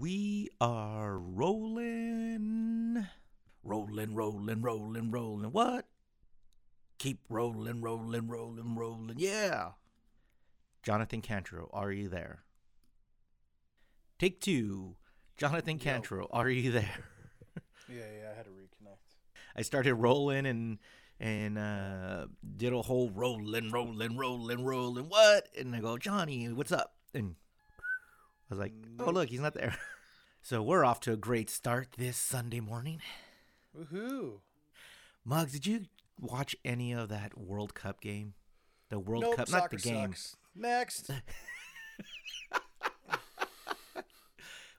We are rolling. Rolling, rolling, rolling, rolling. What? Keep rolling, rolling, rolling, rolling. Yeah. Jonathan Cantrell, are you there? Take two. Jonathan. Cantrell, are you there? Yeah, yeah, I had to reconnect. I started rolling and and uh, did a whole rolling, rolling, rolling, rolling. What? And I go, Johnny, what's up? And was like, oh mm. look, he's not there. so we're off to a great start this Sunday morning. Woohoo! Muggs, did you watch any of that World Cup game? The World nope, Cup, not the game. sucks. Next.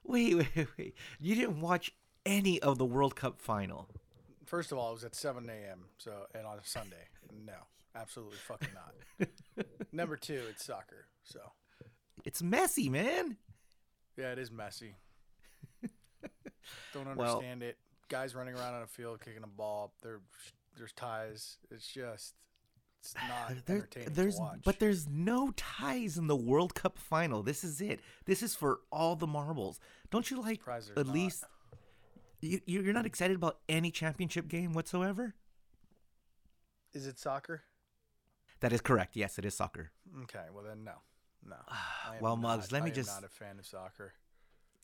Wait, wait, wait. You didn't watch any of the World Cup final. First of all, it was at 7 a.m. So, and on a Sunday. No, absolutely fucking not. Number two, it's soccer. So, It's messy, man. Yeah, it is messy. Don't Well- understand it. Guys running around on a field kicking a ball. There, there's ties. It's just, it's not There- entertaining there's, to watch. but there's no ties in the World Cup final. This is it. This is for all the marbles. Don't you like at not. least? You, you're not excited about any championship game whatsoever. is it soccer? That is correct. Yes, it is soccer. Okay, well then no, no. Well, Muggs, not- let me just. I am not a fan of soccer.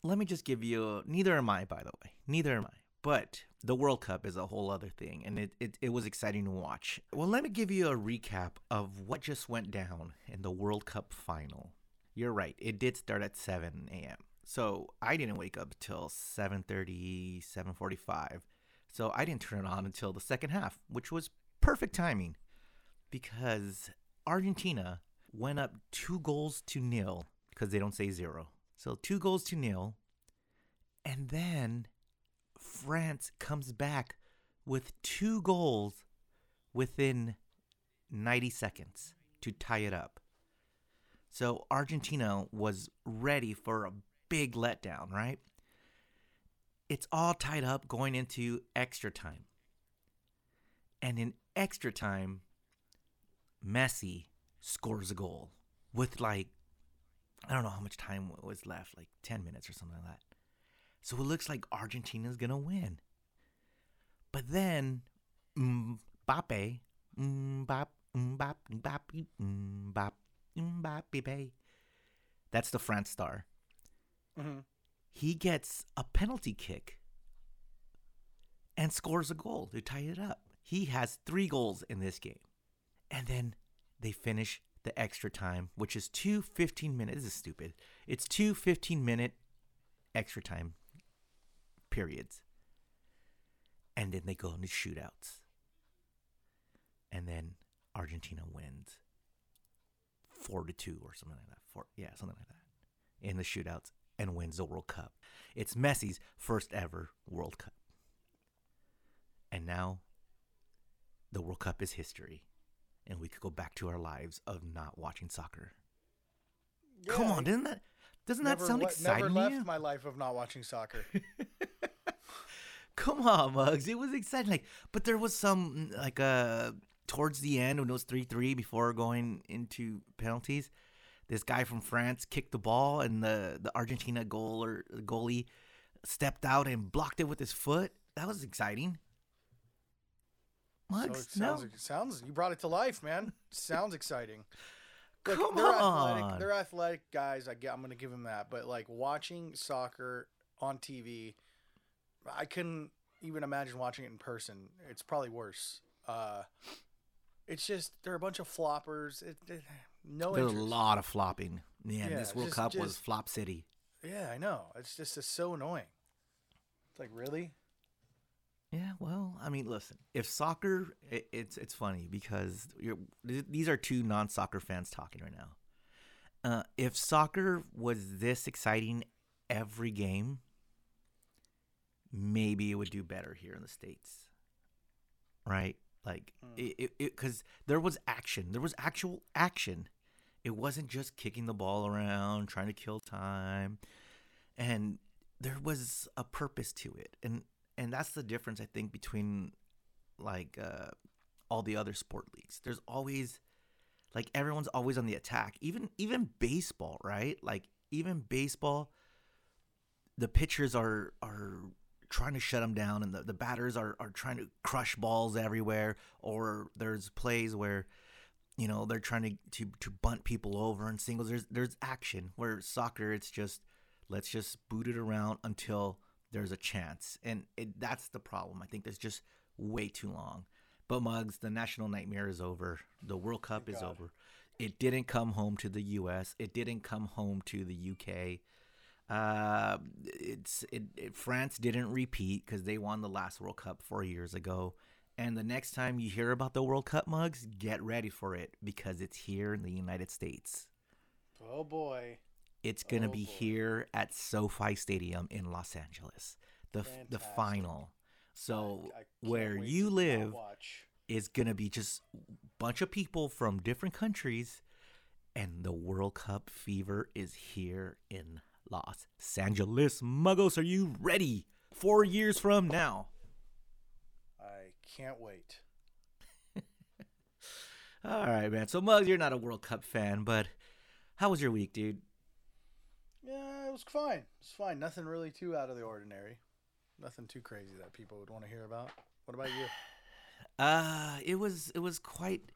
Let me just give you. Neither am I, by the way. Neither am I. But the World Cup is a whole other thing, and it, it, it was exciting to watch. Well, let me give you a recap of what just went down in the World Cup final. You're right; it did start at 7 a.m. So I didn't wake up till 7:30, 7:45. So I didn't turn it on until the second half, which was perfect timing, because Argentina went up two goals to nil because they don't say zero. So two goals to nil. And then France comes back with two goals within 90 seconds to tie it up. So Argentina was ready for a big letdown, right? It's all tied up going into extra time. And in extra time, Messi scores a goal with like I don't know how much time was left, like 10 minutes or something like that. So it looks like Argentina's going to win. But then Mbappe, Mbappe, Mbappe, Mbappe, Mbappe, Mbappe, that's the France star. Mhm. He gets a penalty kick and scores a goal to tie it up. He has three goals in this game. And then they finish the extra time, which is two 15 minutes. This is stupid. It's two 15 minute extra time periods. And then they go into shootouts. And then Argentina wins four to two or something like that. Four, yeah, something like that. In the shootouts and wins the World Cup. It's Messi's first ever World Cup. And now the World Cup is history. And we could go back to our lives of not watching soccer. Come on, doesn't that doesn't that sound le- exciting? Never left my life of not watching soccer. Come on, Mugs. It was exciting. Like, but there was some like uh towards the end when it was three three before going into penalties. This guy from France kicked the ball, and the the Argentina goal or goalie stepped out and blocked it with his foot. That was exciting. So it sounds, no. it sounds you brought it to life, man. Sounds exciting. Look, Come they're athletic. on. They're athletic guys. I get, I'm going to give them that. But like watching soccer on TV, I couldn't even imagine watching it in person. It's probably worse. Uh, it's just they're a bunch of floppers. It, it- no There's a lot of flopping. Man, Yeah, this World just- Cup was flop city. Yeah, I know. It's just it's so annoying. It's like really. Yeah, well, I mean, listen, if soccer, it, it's it's funny because you're, these are two non-soccer fans talking right now. Uh, if soccer was this exciting every game, maybe it would do better here in the states, right? Like Mm. it, because there was action, there was actual action. It wasn't just kicking the ball around, trying to kill time, and there was a purpose to it, and and that's the difference I think between like uh, all the other sport leagues. There's always like everyone's always on the attack. Even even baseball, right? Like even baseball, the pitchers are are trying to shut them down, and the, the batters are are trying to crush balls everywhere. Or there's plays where you know they're trying to to, to bunt people over and singles. There's there's action where soccer it's just let's just boot it around until there's a chance, and it, that's the problem. I think there's just way too long. But Mugs, the national nightmare is over. The World Cup Thank is God. over. It didn't come home to the U.S. It didn't come home to the UK. Uh, it's it, it, France didn't repeat because they won the last World Cup four years ago. And the next time you hear about the World Cup mugs, get ready for it because it's here in the United States. Oh boy. It's gonna Oh, be boy. here at SoFi Stadium in Los Angeles, the the final. So I- I where you live is gonna be just bunch of people from different countries, and the World Cup fever is here in Los Angeles. Muggos, are you ready? Four years from now. I can't wait. All right, man. So Muggs, you're not a World Cup fan, but how was your week, dude? Yeah, it was fine. It was fine. Nothing really too out of the ordinary. Nothing too crazy that people would want to hear about. What about you? Uh, it was it was quite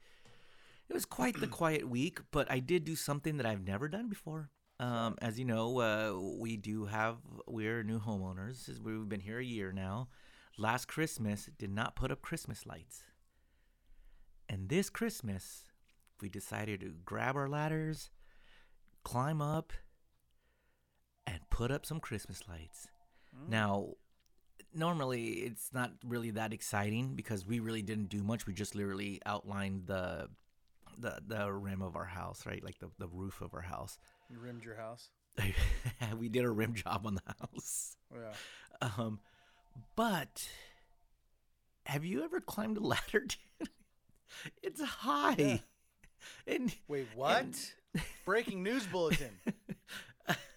it was quite the quiet week, but I did do something that I've never done before. Um, as you know, uh, we do have we're new homeowners. We've been here a year now. Last Christmas did not put up Christmas lights, and this Christmas we decided to grab our ladders, climb up, put up some Christmas lights. Mm. Now, normally it's not really that exciting because we really didn't do much. We just literally outlined the the the rim of our house, right? Like the, the roof of our house. You rimmed your house. we did a rim job on the house. Yeah. Um, but have you ever climbed a ladder? it's high. Yeah. And Wait, what? And- Breaking news bulletin.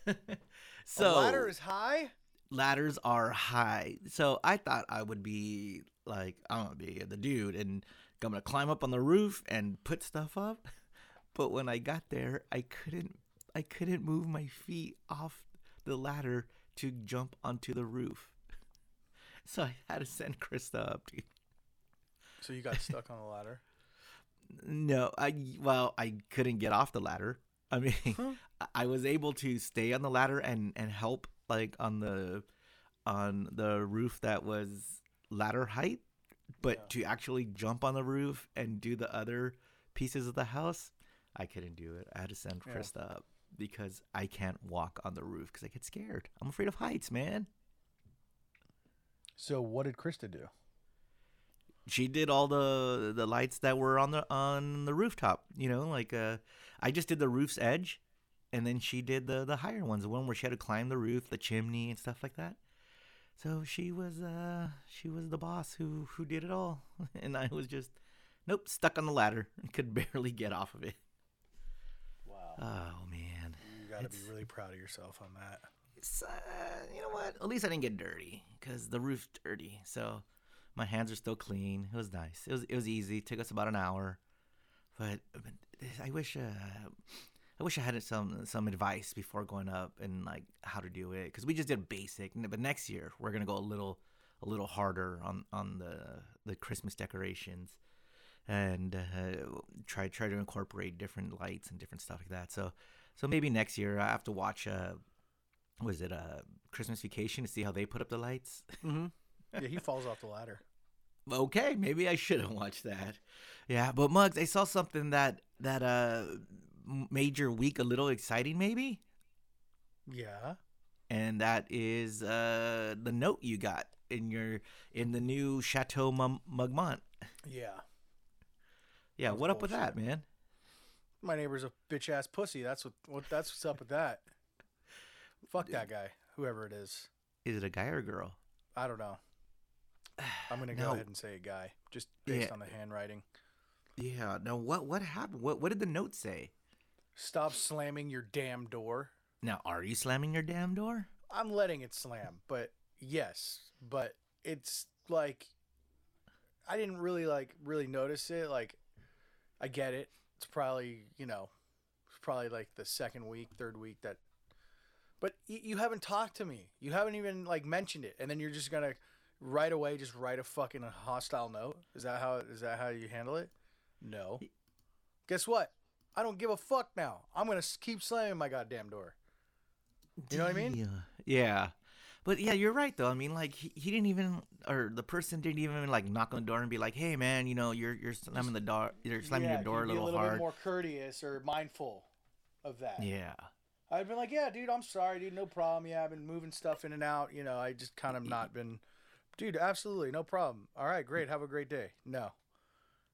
so a ladder is high. ladders are high. So I thought I would be like, I'm gonna be the dude and I'm gonna climb up on the roof and put stuff up. But when I got there, I couldn't I couldn't move my feet off the ladder to jump onto the roof. So I had to send Krista up. Dude. So you got stuck on the ladder. No, I well, I couldn't get off the ladder. I mean, Huh? I was able to stay on the ladder and and help like on the on the roof that was ladder height, but Yeah. to actually jump on the roof and do the other pieces of the house, I couldn't do it. I had to send Yeah. Krista up because I can't walk on the roof because I get scared. I'm afraid of heights, man. So what did Krista do? She did all the the lights that were on the on the rooftop you know like uh i just did the roof's edge and then she did the the higher ones the one where she had to climb the roof the chimney and stuff like that so she was uh she was the boss who who did it all and i was just nope stuck on the ladder and could barely get off of it Wow. oh man you got to be really proud of yourself on that. it's, uh, you know what? At least I didn't get dirty because the roof's dirty. So my hands are still clean. It was nice. It was it was easy. It took us about an hour, but, but I wish uh, I wish I had some some advice before going up and like how to do it because we just did basic. But next year we're gonna go a little a little harder on on the the Christmas decorations and uh, try try to incorporate different lights and different stuff like that. So so maybe next year I have to watch uh was it a Christmas Vacation to see how they put up the lights? Mm-hmm. Yeah, he falls off the ladder. okay, maybe I should have watched that. Yeah, but Mugs, I saw something that that uh made your week a little exciting, maybe, Yeah. and that is uh the note you got in your in the new Chateau Mum- Mugmont. Yeah. Yeah, That's what up with that, man? My neighbor's a bitch ass pussy. That's what, what that's what's up with that. Fuck that guy, whoever it is. Is it a guy or a girl? I don't know. I'm gonna go Now- ahead and say a guy, just based Yeah. on the handwriting. Yeah. Now, what what happened? What what did the note say? Stop slamming your damn door. Now, are you slamming your damn door? I'm letting it slam, but yes, but it's like I didn't really like really notice it. Like I get it. It's probably, you know, it's probably like the second week, third week that But you haven't talked to me. You haven't even like mentioned it, and then you're just gonna right away just write a fucking hostile note. Is that how? Is that how you handle it? No. Guess what? I don't give a fuck now. I'm gonna keep slamming my goddamn door. You know what I mean? Yeah. But yeah, you're right though. I mean, like he, he didn't even, or the person didn't even like knock on the door and be like, "Hey, man, you know, you're you're slamming the door, you're slamming Yeah, your door a little, a little hard." bit more courteous or mindful of that. Yeah. I've been like, yeah, dude, I'm sorry, dude, no problem. Yeah, I've been moving stuff in and out. You know, I just kind of not been, dude, absolutely, no problem. All right, great, have a great day. No,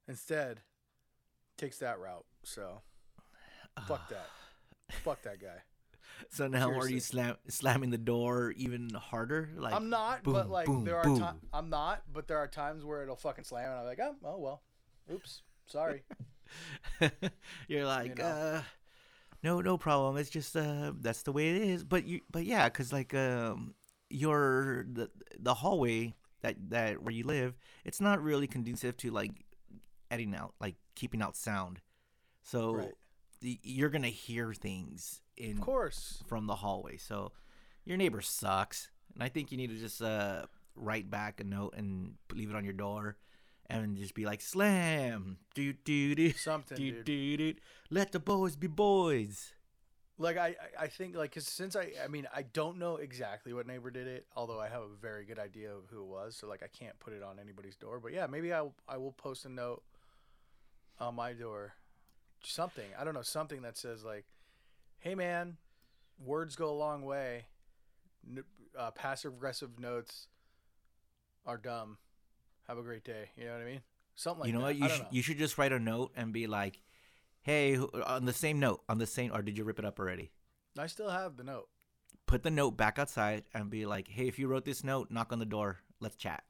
instead, takes that route. So, fuck that, fuck that guy. So now are you slam, slamming the door even harder? Like I'm not, boom, but like boom, there are boom. I'm not, but there are times where it'll fucking slam, and I'm like, oh, oh well, oops, sorry. you're like, know? uh, no, no problem. It's just uh, that's the way it is. But you, but yeah, cause like um, your the the hallway that that where you live, it's not really conducive to like editing out, like keeping out sound. So Right. the, you're gonna hear things in of course, from the hallway. So your neighbor sucks, and I think you need to just uh, write back a note and leave it on your door, and just be like, "Slam, do do do, something, do do do, let the boys be boys." Like I, I- think like 'cause since I, I mean, I don't know exactly what neighbor did it, although I have a very good idea of who it was. So like I can't put it on anybody's door, but yeah, maybe I, I will post a note on my door, something I don't know, something that says like, "Hey man, words go a long way. N- uh, passive aggressive notes are dumb. Have a great day." You know what I mean? Something like you know that. what? You should know. you should just write a note and be like, "Hey," uh, on the same note, on the same, or did you rip it up already? I still have the note. Put the note back outside and be like, "Hey, if you wrote this note, knock on the door. Let's chat."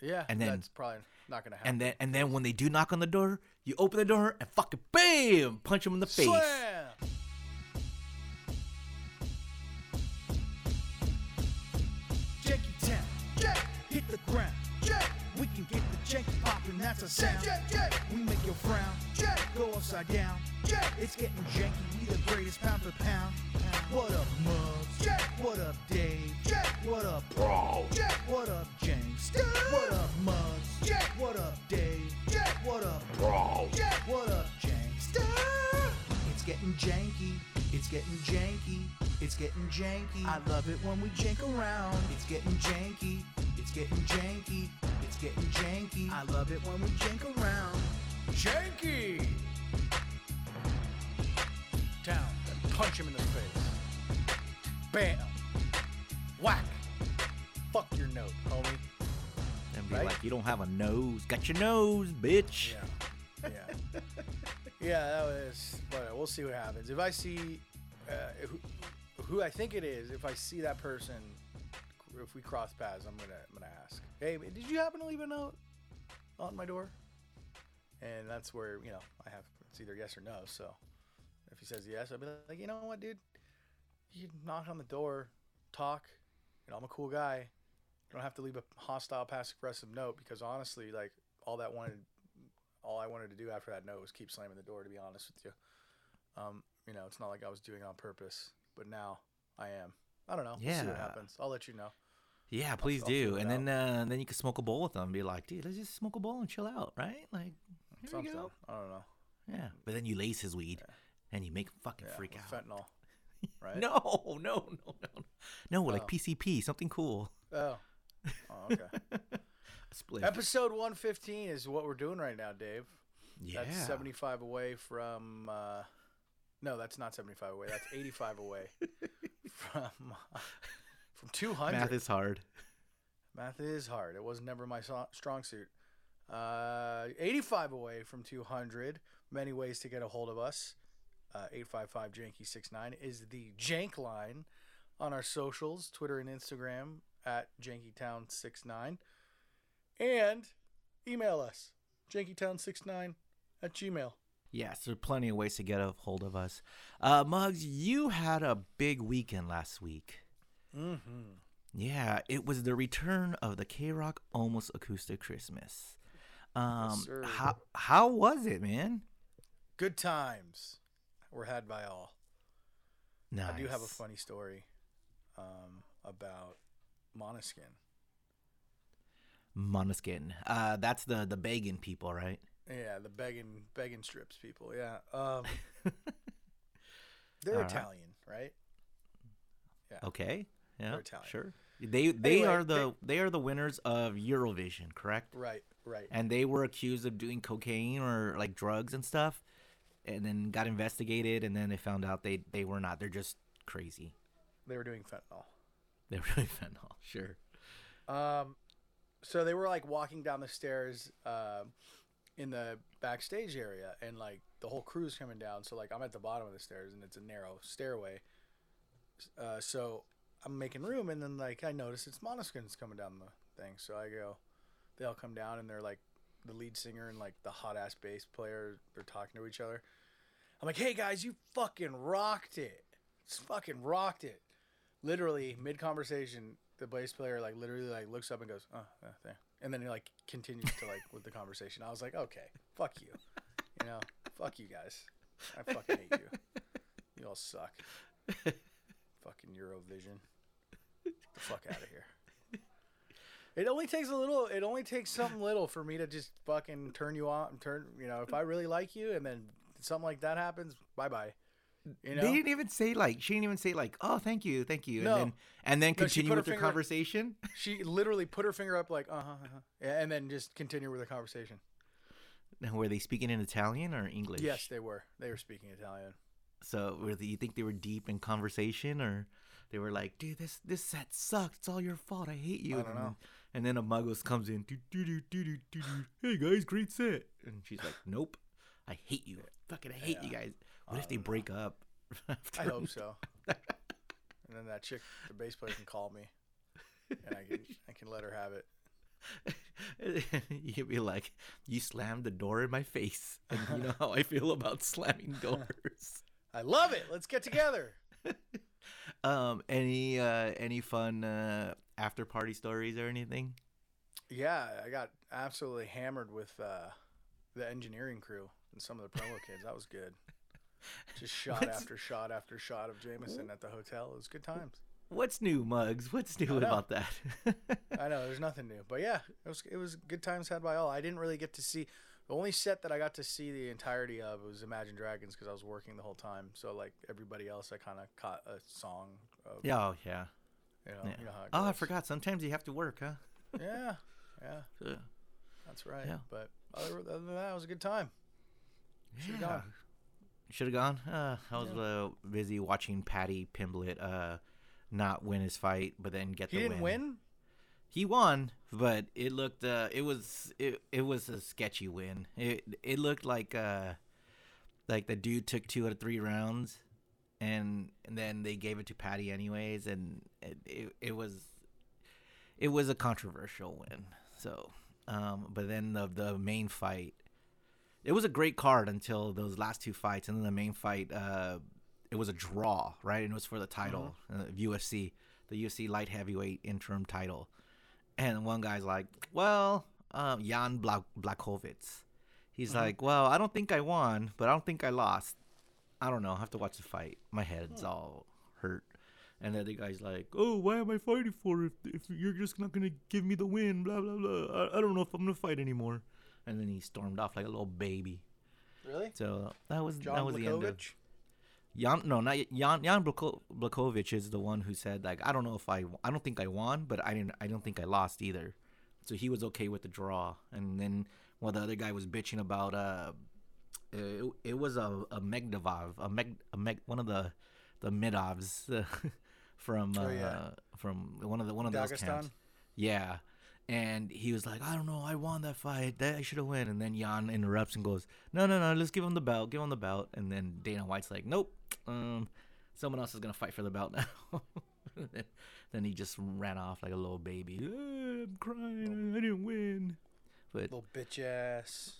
Yeah, And then- that's probably not gonna happen. And then and then when they do knock on the door, you open the door and fucking bam, punch them in the face. Slam! Janky can get the janky poppin', that's a sound. We make your frown. Go upside down. It's getting janky. We the greatest pound for pound. What up, Muggs? What up, Dave? What up, Bro? What up, James? What up, Muggs? What up, Dave? What up, Bro? What up, James? It's getting janky. It's getting janky. It's getting janky. I love it when we jank around. It's getting janky. It's getting janky. It's getting janky. I love it when we jank around. Janky! Down. Then punch him in the face. Bam! Whack! Fuck your note, homie. And be Right? like, you don't have a nose. Got your nose, bitch. Yeah. Yeah. yeah, that was. But we'll see what happens. If I see uh, who, who I think it is, if I see that person, if we cross paths, I'm gonna I'm gonna ask. Hey, did you happen to leave a note on my door? And that's where you know I have it's either yes or no. So if he says yes, I'll be like, you know what, dude, you knock on the door, talk. You know, I'm a cool guy. You don't have to leave a hostile, passive aggressive note because honestly, like all that wanted, all I wanted to do after that note was keep slamming the door. To be honest with you, um, you know, it's not like I was doing on purpose, but now I am. I don't know. We'll see what happens. I'll let you know. Yeah, please I'll do. it And then uh, then you can smoke a bowl with them and be like, dude, let's just smoke a bowl and chill out, right? Like, here we Something. go. I don't know. Yeah. But then you lace his weed and you make him fucking Yeah, freak out. Fentanyl. Right? No, no, no, no, no. No, like Oh. PCP, something cool. Oh. Oh, okay. Split. Episode 115 is what we're doing right now, Dave. yeah. That's 75 away from. Uh, no, that's not 75 away. That's 85 away from from 200. Math is hard. Math is hard. It was never my so- strong suit. Uh, 85 away from 200. Many ways to get a hold of us. Uh, 855 Janky 69 is the Jank line on our socials, Twitter and Instagram at JankyTown69. And email us, JankyTown69 at Gmail. Yes, there are plenty of ways to get a hold of us. Uh, Muggs, you had a big weekend last week. Mm-hmm. Yeah, it was the return of the KROQ Almost Acoustic Christmas. Um, sir. how how was it, man? Good times were had by all. Nice. I do have a funny story um, about Måneskin. Måneskin. Uh, that's the the begging people, right? Yeah, the begging begging strips people. Yeah. Um, they're All right. Italian, right? Yeah. Okay. Yeah. They're Italian. Sure. They they Anyway, are the they, are the winners of Eurovision, correct? Right, right. And they were accused of doing cocaine or like drugs and stuff, and then got investigated, and then they found out they they were not. They're just crazy. They were doing fentanyl. They were doing fentanyl. Sure. Um, so they were like walking down the stairs um, in the backstage area, and like the whole crew's coming down. So like I'm at the bottom of the stairs, and it's a narrow stairway. Uh, so I'm making room, and then like I notice it's Måneskin's coming down the thing. So I go, they all come down, and they're like the lead singer and like the hot ass bass player. They're talking to each other. I'm like, hey guys, you fucking rocked it. It's fucking rocked it. Literally mid conversation, the bass player like literally like looks up and goes, oh, yeah, there. And then he like continues to like with the conversation. I was like, okay, fuck you. You know, fuck you guys. I fucking hate you. You all suck. fucking Eurovision. Get the fuck out of here. It only takes a little. It only takes something little for me to just fucking turn you on. Turn you know, if I really like you, and then something like that happens, bye bye. You know, They didn't even say like she didn't even say like oh thank you thank you No. and then and then No, continue her with their finger- conversation. she literally put her finger up like uh huh, uh-huh, and then just continue with the conversation. Now, Were they speaking in Italian or English? Yes, they were. They were speaking Italian. So were they, you think they were deep in conversation or they were like, dude, this this set sucks. It's all your fault. I hate you. I don't and know. Then, and then a Muggles comes in. "Do, do, do, do, do, do, do. Hey guys, great set. And she's like, nope. I hate you. Fucking I hate you guys. What if they break up? after I hope so. and then that chick, the bass player, can call me, and I can I can let her have it. You'd be like, you slammed the door in my face, and you know how I feel about slamming doors. I love it. Let's get together. um, any uh, any fun uh, after party stories or anything? Yeah, I got absolutely hammered with uh, the engineering crew and some of the promo kids. That was good. Just shot What's- after shot after shot of Jameson at the hotel. It was good times. What's new, Mugs? What's new about that? I know there's nothing new, but yeah, it was it was good times had by all. I didn't really get to see the only set that I got to see the entirety of was Imagine Dragons because I was working the whole time. So like everybody else, I kind of caught a song. Of, yeah, oh, yeah. you know, yeah. you know oh, I forgot. Sometimes you have to work, huh? Yeah, yeah, Yeah. that's right. Yeah. But other, other than that, it was a good time. Should've gone. Should have gone. Uh, I was uh, busy watching Paddy Pimblett uh, not win his fight, but then get He the didn't win. He won, but it looked. Uh, it was. It, it was a sketchy win. It it looked like uh, like the dude took two out of three rounds, and and then they gave it to Paddy anyways, and it it, it was it was a controversial win. So, um, but then the the main fight, it was a great card until those last two fights, and then the main fight, uh, it was a draw, right? And it was for the title, uh, UFC, the UFC light heavyweight interim title. And one guy's like, "Well, um, Jan Bla- Blachowicz." He's like, "Well, I don't think I won, but I don't think I lost. I don't know. I have to watch the fight. My head's all hurt." And the other guy's like, "Oh, why am I fighting for if if you're just not gonna give me the win? Blah blah blah. I, I don't know if I'm gonna fight anymore." And then he stormed off like a little baby. Really? So that was that John was the end of? Jan. No, not. Jan. Jan Blako- Blachowicz is the one who said like, "I don't know if I I don't think I won, but I didn't I don't think I lost either." So he was okay with the draw. And then while the other guy was bitching about uh, it, it was a a Megdavov, a Meg a Meg one of the the Midovs uh, from uh, Oh, yeah. from one of the one of those camps. Yeah. And he was like, I don't know, I won that fight. That I should have won. And then Jan interrupts and goes, No, no, no, let's give him the belt. Give him the belt. And then Dana White's like, Nope. Um, someone else is gonna fight for the belt now. then, he just ran off like a little baby. "Ah, I'm crying. I didn't win. But Little bitch ass.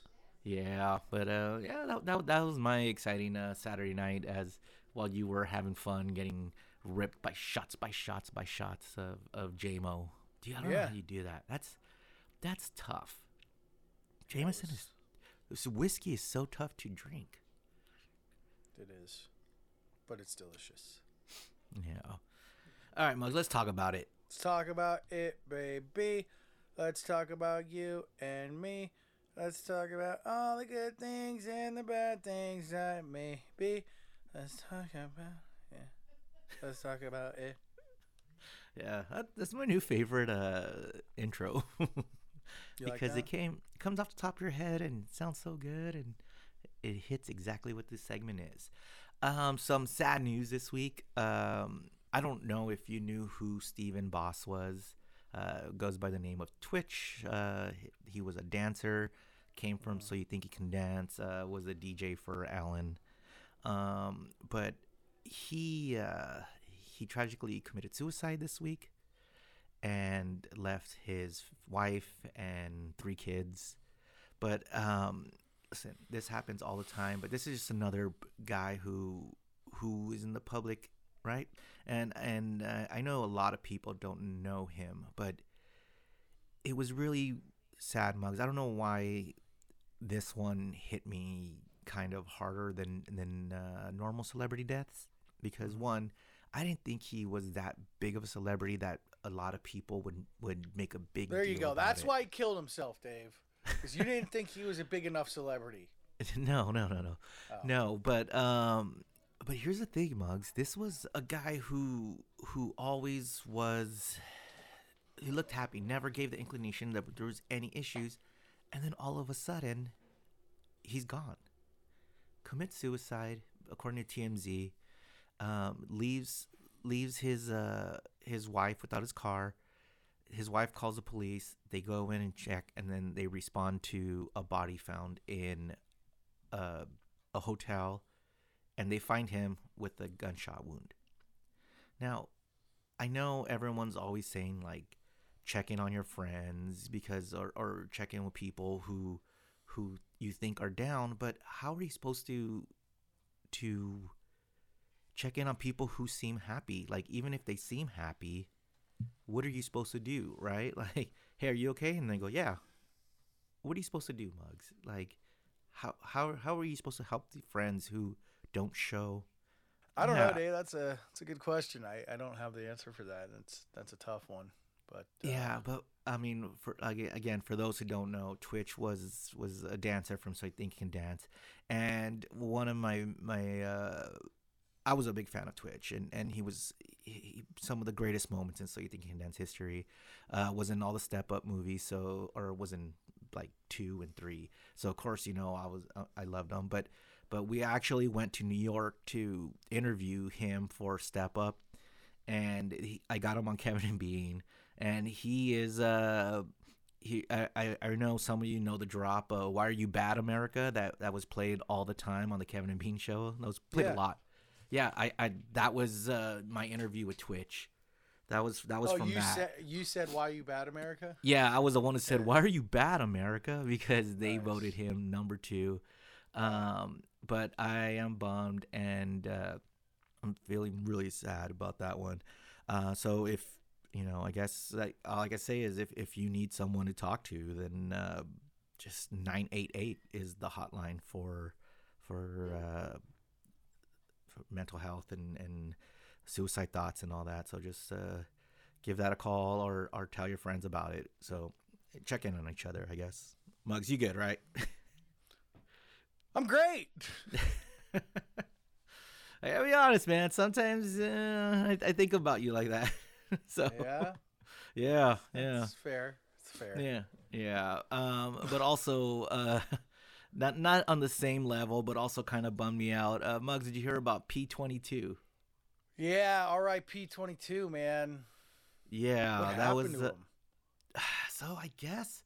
yeah, but uh, yeah, that, that that was my exciting uh, Saturday night as while you were having fun getting ripped by shots by shots by shots of of JMO. Dude, I don't know how you do that. That's that's tough. Jameson is this whiskey is so tough to drink. It is, but it's delicious. Yeah. All right, Mugs. Let's talk about it. Let's talk about it, baby. Let's talk about you and me. Let's talk about all the good things and the bad things that may be. Let's talk about yeah. Let's talk about it. Yeah, that, that's my new favorite uh, intro You like because it came it comes off the top of your head and it sounds so good and it hits exactly what this segment is. Um, some sad news this week. Um, I don't know if you knew who Stephen Boss was. Uh, goes by the name of Twitch. Uh, he, was a dancer. Came from So You Think You Can Dance. Uh, was a DJ for Ellen. Um, but he uh, he tragically committed suicide this week and left his wife and three kids. But um, listen, this happens all the time. But this is just another guy who who is in the public, right? And and uh, I know a lot of people don't know him, but it was really sad, Mugs. I don't know why this one hit me kind of harder than than uh, normal celebrity deaths because one, I didn't think he was that big of a celebrity that a lot of people would would make a big. There you go. That's it. why he killed himself, Dave. Because you didn't think he was a big enough celebrity. no, no, no, no, Oh. no. But um, but here's the thing, Mugs. This was a guy who who always was. He looked happy. Never gave the inclination that there was any issues, and then all of a sudden, he's gone. Commit suicide, according to TMZ. Um, leaves leaves his uh his wife without his car. His wife calls the police. They go in and check, and then they respond to a body found in a, a hotel, and they find him with a gunshot wound. Now, I know everyone's always saying like check in on your friends because or, or check in with people who who you think are down, but how are you supposed to to check in on people who seem happy? Like even if they seem happy, what are you supposed to do, right? Like, hey, are you okay? And they go, yeah. What are you supposed to do, Mugs? Like, how how how are you supposed to help the friends who don't show? I don't Yeah. know, Dave. That's a that's a good question. I, I don't have the answer for that. That's that's a tough one. But uh, Yeah, but I mean, for aga- again, for those who don't know, Twitch was was a dancer from So I Think You Can Dance, and one of my my uh, I was a big fan of Twitch, and and he was he, some of the greatest moments in So You Think You Can Dance history uh, was in all the Step Up movies, so or was in like two and three. So of course, you know, I was uh, I loved him, but but we actually went to New York to interview him for Step Up, and he, I got him on Kevin and Bean, and he is uh he I, I I know some of you know the drop uh, Why Are You Bad America that that was played all the time on the Kevin and Bean show. That was played Yeah. a lot. Yeah, I, I that was uh my interview with Twitch. That was that was oh, from you that. said you said why you bad America? Yeah, I was the one who said, "Why are you bad, America?" Because they Nice. voted him number two. Um, but I am bummed, and uh, I'm feeling really sad about that one. Uh, so if you know, I guess like all I can say is if if you need someone to talk to, then uh, just nine eight eight is the hotline for for, uh, for mental health and and suicide thoughts and all that. So just uh, give that a call or or tell your friends about it. So check in on each other, I guess. Mugs, you good, right? I'm great. I gotta be honest, man. Sometimes uh, I, I think about you like that. so Yeah, yeah, yeah, It's fair. It's fair. yeah, yeah. Um, but also uh, not not on the same level, but also kind of bummed me out. Uh, Mugs, did you hear about P twenty two? Yeah. R.I.P. 22, man. Yeah, what that was. uh, so I guess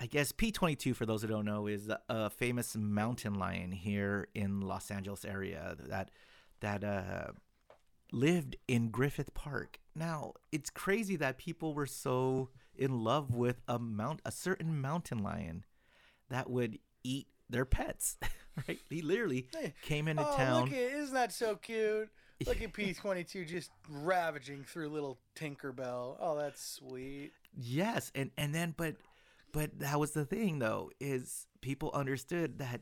I guess P22 for those who don't know is a famous mountain lion here in Los Angeles area that that uh lived in Griffith Park. Now, it's crazy that people were so in love with a mount a certain mountain lion that would eat their pets. right? He literally came into oh, town. look at isn't that so cute? Look at P22 just ravaging through little Tinkerbell. Oh, that's sweet. Yes, and and then but but that was the thing though is people understood that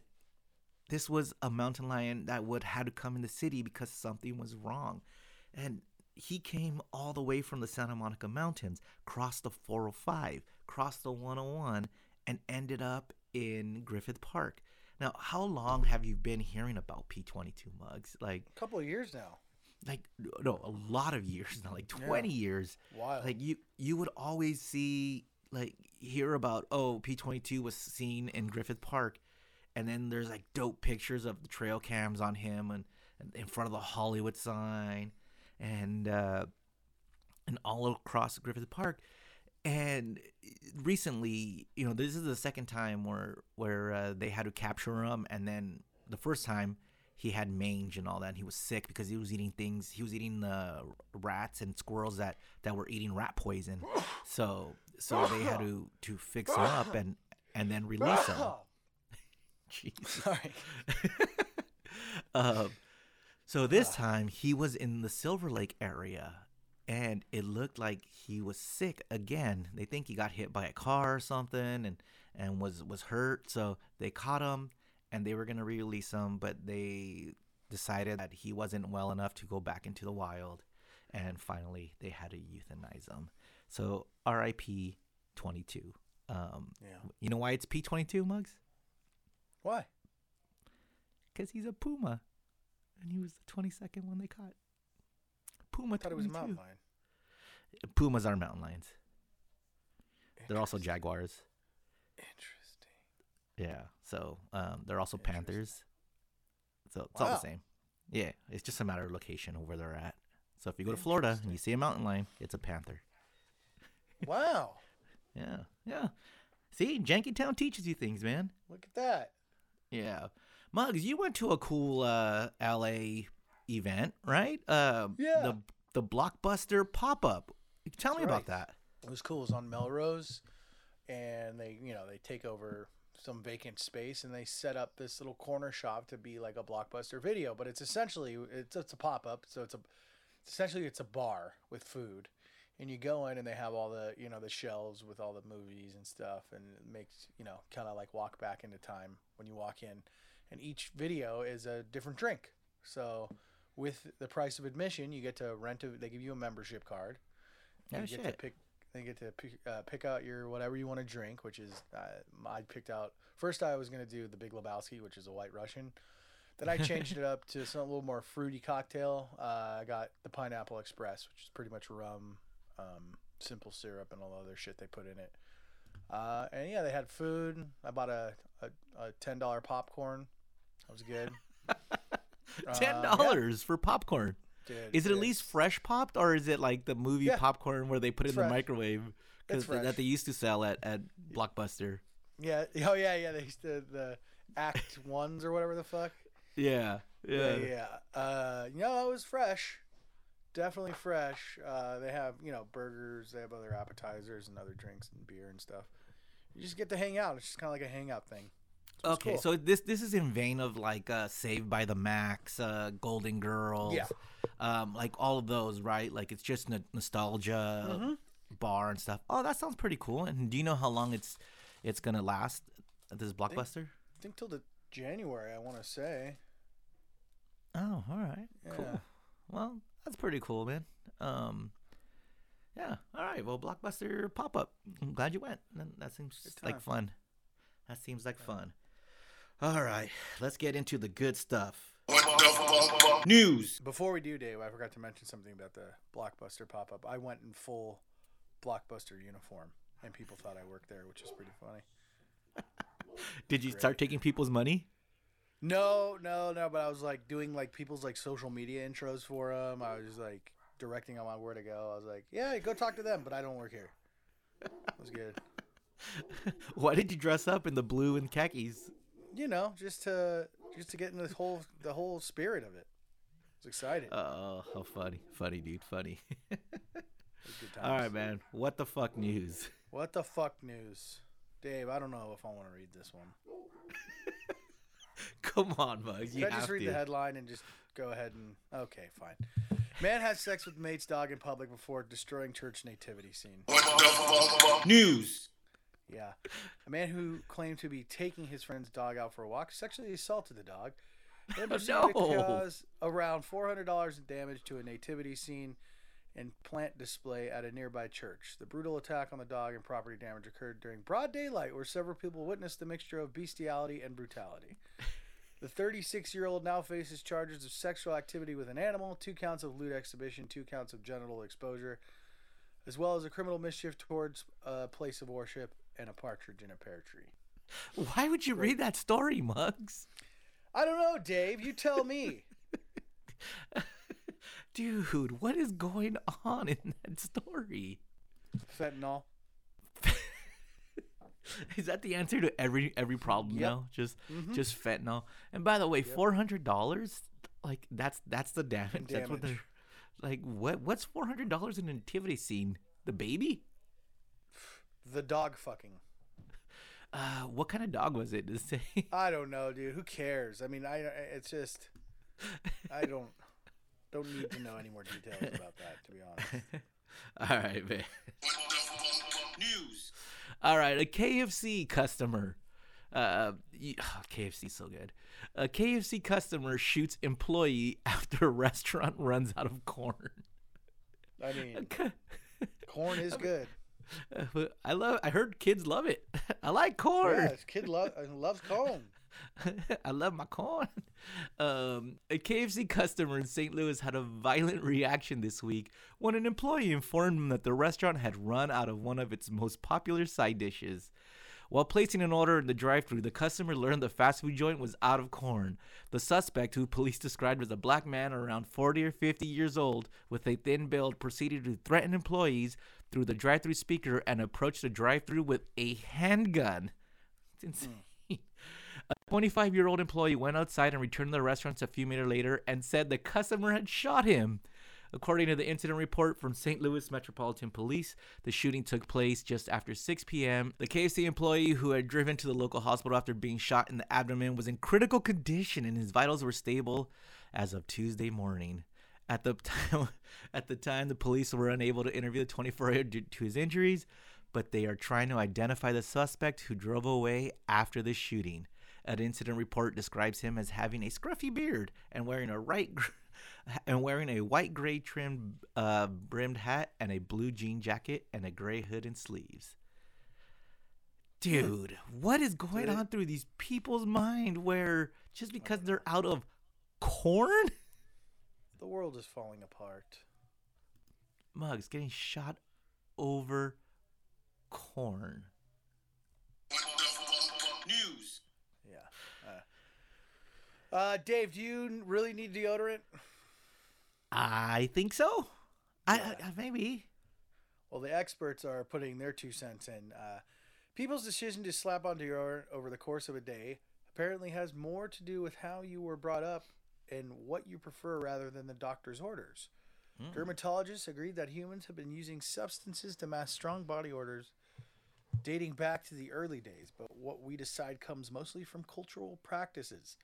this was a mountain lion that would had to come in the city because something was wrong. and he came all the way from the Santa Monica Mountains, crossed the 405, crossed the 101, and ended up in Griffith Park. Now, how long have you been hearing about P22 mugs? Like, A couple of years now. like no, a lot of years now, like 20 years. Wild. Like you you would always see like hear about oh, P22 was seen in Griffith Park and then there's like dope pictures of the trail cams on him and, and in front of the Hollywood sign and uh and all across Griffith Park. And recently, you know, this is the second time where where uh, they had to capture him, and then the first time he had mange and all that. And he was sick because he was eating things. He was eating the rats and squirrels that that were eating rat poison. So so they had to to fix him up and and then release him. Jesus. Sorry. Um, so this time he was in the Silver Lake area, and it looked like he was sick again. They think he got hit by a car or something, and and was was hurt. So they caught him, and they were gonna release him, but they decided that he wasn't well enough to go back into the wild, and finally they had to euthanize him. So R.I.P. Twenty two. Um, Yeah. you know why it's P twenty two mugs? Why? Because he's a puma. And he was the 22nd one they caught. Puma I thought it was a mountain lion. Pumas are mountain lions. They're also jaguars. Interesting. Yeah. So um, they're also panthers. So it's all the same. Yeah. It's just a matter of location of where they're at. So if you go to Florida and you see a mountain lion, it's a panther. Wow. Yeah. Yeah. See, Jankytown teaches you things, man. Look at that. Yeah. Muggs, you went to a cool uh, LA event, right? Uh, Yeah. The the blockbuster pop up. Tell me That's about that. It was cool. It was on Melrose, and they, you know, they take over some vacant space and they set up this little corner shop to be like a blockbuster video. But it's essentially it's it's a pop up, so it's a it's essentially it's a bar with food, and you go in and they have all the you know the shelves with all the movies and stuff, and it makes you know kind of like walk back into time when you walk in, and each video is a different drink. So with the price of admission, you get to rent a. They give you a membership card. Oh, you get to shit. pick. They get to pick, uh, pick out your whatever you want to drink, which is uh, I picked out. First, I was gonna do the Big Lebowski, which is a White Russian. Then I changed it up to some a little more fruity cocktail. Uh, I got the Pineapple Express, which is pretty much rum, um, simple syrup, and all the other shit they put in it. Uh, and yeah, they had food. I bought a, a, a ten dollar popcorn. That was good. Uh, Ten yeah, dollars for popcorn. dude, Is it at least fresh popped, or is it like the movie Yeah. popcorn where they put it It's in the fresh. microwave? 'Cause It's th- that they used to sell at, at Blockbuster. Yeah. Oh yeah, yeah. They used to the Act ones or whatever the fuck. Yeah, yeah. Yeah, yeah. Uh, you know, it was fresh. Definitely fresh. Uh, they have, you know, burgers. They have other appetizers and other drinks and beer and stuff. You just get to hang out. It's just kind of like a hangout thing. Okay, cool. so this this is in vein of like uh, Saved by the Max, uh, Golden Girls, Yeah. um, like all of those, right? Like it's just n- nostalgia Mm-hmm. bar and stuff. Oh, that sounds pretty cool. And do you know how long it's it's gonna last? This blockbuster? I think till the January, I want to say. Oh, all right, Yeah. cool. Well, that's pretty cool, man. Um, yeah, all right. Well, blockbuster pop up. I'm glad you went. That seems like fun. That seems like fun. All right, let's get into the good stuff. News. Before we do, Dave, I forgot to mention something about the Blockbuster pop up. I went in full Blockbuster uniform, and people thought I worked there, which is pretty funny. Did you start taking people's money? No, no, no. But I was like doing like people's like social media intros for them. I was like directing them on where to go. I was like, yeah, go talk to them, but I don't work here. It was good. Why did you dress up in the blue and khakis? You know, just to just to get in the whole the whole spirit of it. It's exciting. excited. It Oh, how funny. Funny, dude. Funny. was good times. All right, man. What the fuck news? What the fuck news, Dave? I don't know if I want to read this one. Come on, Bugs. You Should I have just read to. the headline and just go ahead and okay, fine. Man has sex with mate's dog in public before destroying church nativity scene. What the fuck? News. Yeah. A man who claimed to be taking his friend's dog out for a walk sexually assaulted the dog They proceeded to cause around $400 in damage to a nativity scene and plant display at a nearby church. The brutal attack on the dog and property damage occurred during broad daylight, where several people witnessed the mixture of bestiality and brutality. The 36 year old now faces charges of sexual activity with an animal, two counts of lewd exhibition, two counts of genital exposure, as well as a criminal mischief towards a place of worship and a partridge in a pear tree. Why would you read that story, Mugs? I don't know, Dave. You tell me. Dude, what is going on in that story? Fentanyl. Is that the answer to every every problem Yep. now? Just mm-hmm. just fentanyl. And by the way, four hundred dollars, like that's that's the damage. That's what they're like. What what's four hundred dollars in a nativity scene? The baby? The dog fucking. Uh, what kind of dog was it? Does it say? I don't know, dude. Who cares? I mean, I it's just I don't don't need to know any more details about that, to be honest. All right, man. News. All right, a KFC customer. Uh, y- KFC so good. A KFC customer shoots employee after restaurant runs out of corn. I mean, corn is good. I love. I heard kids love it. I like corn. This kid lo- uh, loves corn. I love my corn. Um, a KFC customer in St. Louis had a violent reaction this week when an employee informed him that the restaurant had run out of one of its most popular side dishes. While placing an order in the drive-thru, the customer learned the fast food joint was out of corn. The suspect, who police described as a black man around 40 or 50 years old with a thin build, proceeded to threaten employees through the drive-through speaker and approached the drive-through with a handgun. It's hmm. insane. A 25 year old employee went outside and returned to the restaurant a few minutes later and said the customer had shot him. According to the incident report from St. Louis Metropolitan Police, the shooting took place just after 6 p.m. The KFC employee who had driven to the local hospital after being shot in the abdomen was in critical condition and his vitals were stable as of Tuesday morning. At the time, at the time, the police were unable to interview the 24-year-old due to his injuries, but they are trying to identify the suspect who drove away after the shooting. An incident report describes him as having a scruffy beard and wearing a right gr- and wearing a white gray trimmed uh, brimmed hat and a blue jean jacket and a gray hood and sleeves. Dude, what is going on through these people's mind where just because they're out of corn? The world is falling apart. Mugs getting shot over corn. News. Yeah. Uh, uh, Dave, do you really need deodorant? I think so. I, I, I maybe. Well, the experts are putting their two cents in. Uh, people's decision to slap on deodorant over the course of a day apparently has more to do with how you were brought up and what you prefer rather than the doctor's orders. Hmm. Dermatologists agreed that humans have been using substances to mask strong body odors dating back to the early days, but what we decide comes mostly from cultural practices.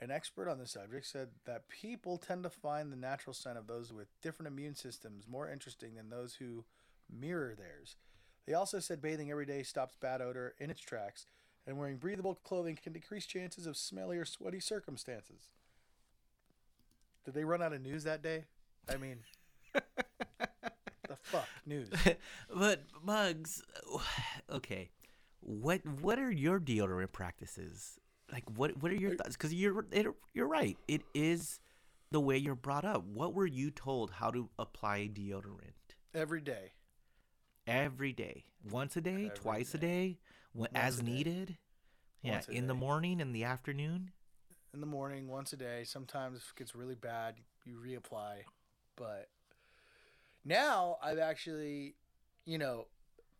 An expert on the subject said that people tend to find the natural scent of those with different immune systems more interesting than those who mirror theirs. They also said bathing every day stops bad odor in its tracks, and wearing breathable clothing can decrease chances of smelly or sweaty circumstances. Did they run out of news that day? I mean, the fuck news? but Mugs, okay. What what are your deodorant practices? Like what what are your uh, thoughts? Because you're it, you're right. It is the way you're brought up. What were you told how to apply deodorant? Every day. Every day, once a day, Every twice a day. day, when, as a day. needed. Yeah, in the morning, in the afternoon. In the morning once a day. Sometimes if it gets really bad, you reapply. But now I've actually, you know,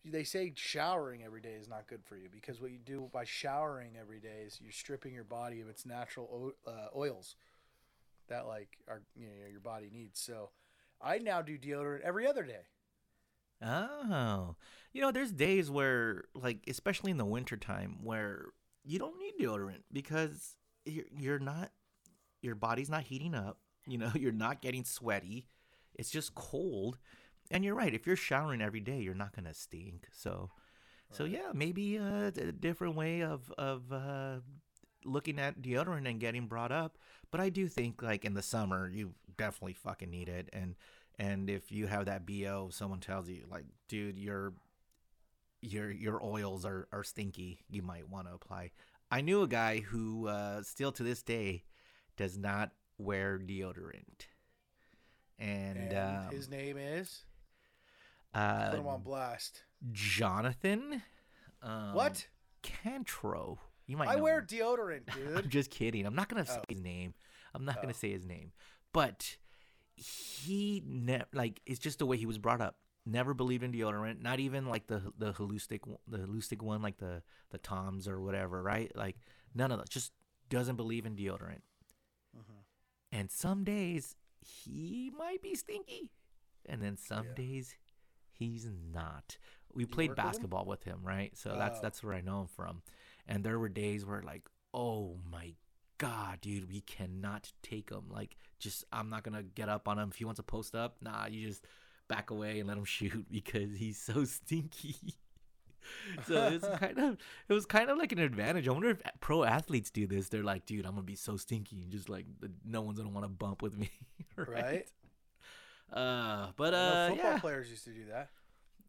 they say showering every day is not good for you because what you do by showering every day is you're stripping your body of its natural uh, oils that like are you know your body needs. So I now do deodorant every other day. Oh, you know, there's days where, like, especially in the wintertime, where you don't need deodorant because you're, you're not, your body's not heating up. You know, you're not getting sweaty. It's just cold. And you're right. If you're showering every day, you're not gonna stink. So, so yeah, maybe a, a different way of of uh, looking at deodorant and getting brought up, but I do think like in the summer you definitely fucking need it, and and if you have that bo, someone tells you like, dude, your your your oils are are stinky, you might want to apply. I knew a guy who uh, still to this day does not wear deodorant, and, And um, his name is. uh, Put him on blast. Jonathan. Um, what? Cantro. You might. I wear him. deodorant, I'm just kidding. I'm not gonna say Oh. his name. I'm not Oh. gonna say his name. But he ne- like it's just the way he was brought up. Never believed in deodorant. Not even like the the holistic the holistic one, like the the Toms or whatever. Right? Like none of that. Just doesn't believe in deodorant. Mhm. And some days he might be stinky, and then some Yeah. days he's not. We You played work with him? basketball with him, right? So that's that's where I know him from. And there were days where like, oh my god, dude, we cannot take him. Like, just I'm not gonna get up on him if he wants to post up. Nah, you just back away and let him shoot because he's so stinky. so it's kind of it was kind of like an advantage. I wonder if pro athletes do this. They're like, dude, I'm gonna be so stinky and just like no one's gonna want to bump with me, right? Right? Uh, but uh, football yeah, players used to do that.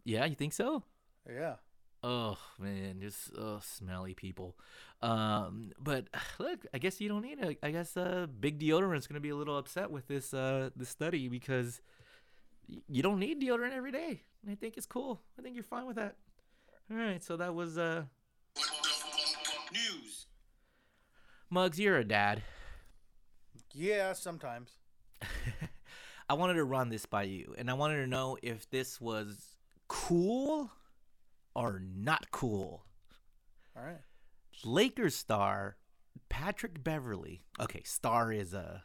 yeah, you think so? Yeah. Oh man, just oh, smelly people. Um, but look, I guess you don't need it. I guess uh, Big Deodorant's gonna be a little upset with this uh this study because you don't need deodorant every day. And I think it's cool. I think you're fine with that. All right, so that was uh News. Mugs, You're a dad. Yeah, sometimes. I wanted to run this by you, and I wanted to know if this was cool or not cool. All right. Lakers star Patrick Beverley. Okay, star is a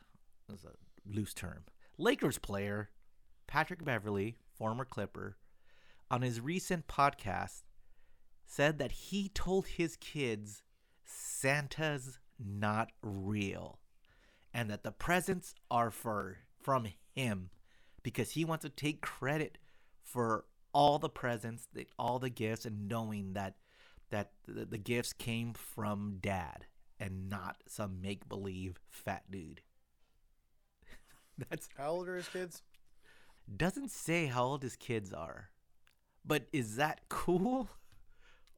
is a loose term. Lakers player Patrick Beverley, former Clipper, on his recent podcast said that he told his kids Santa's not real and that the presents are for from him because he wants to take credit for all the presents, the, all the gifts and knowing that that the, the gifts came from dad and not some make believe fat dude. That's How old are his kids? Doesn't say how old his kids are. But is that cool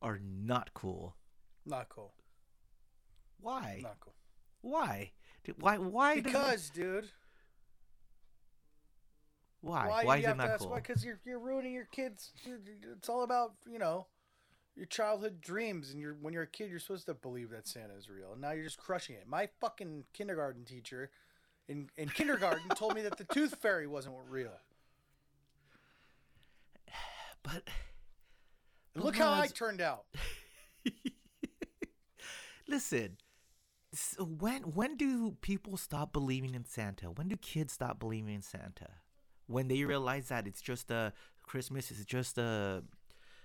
or not cool? Not cool. Why? Not cool. Why? Why? Why? Because, dude. why? Why, Why is you it not cool? why? Because you're you're ruining your kids. It's all about you know your childhood dreams, and you're when you're a kid, you're supposed to believe that Santa is real, and now you're just crushing it. My fucking kindergarten teacher in in kindergarten told me that the tooth fairy wasn't real. But But look how I turned out. listen, s- when when do people stop believing in Santa? When do kids stop believing in Santa? When they realize that it's just a Christmas is just a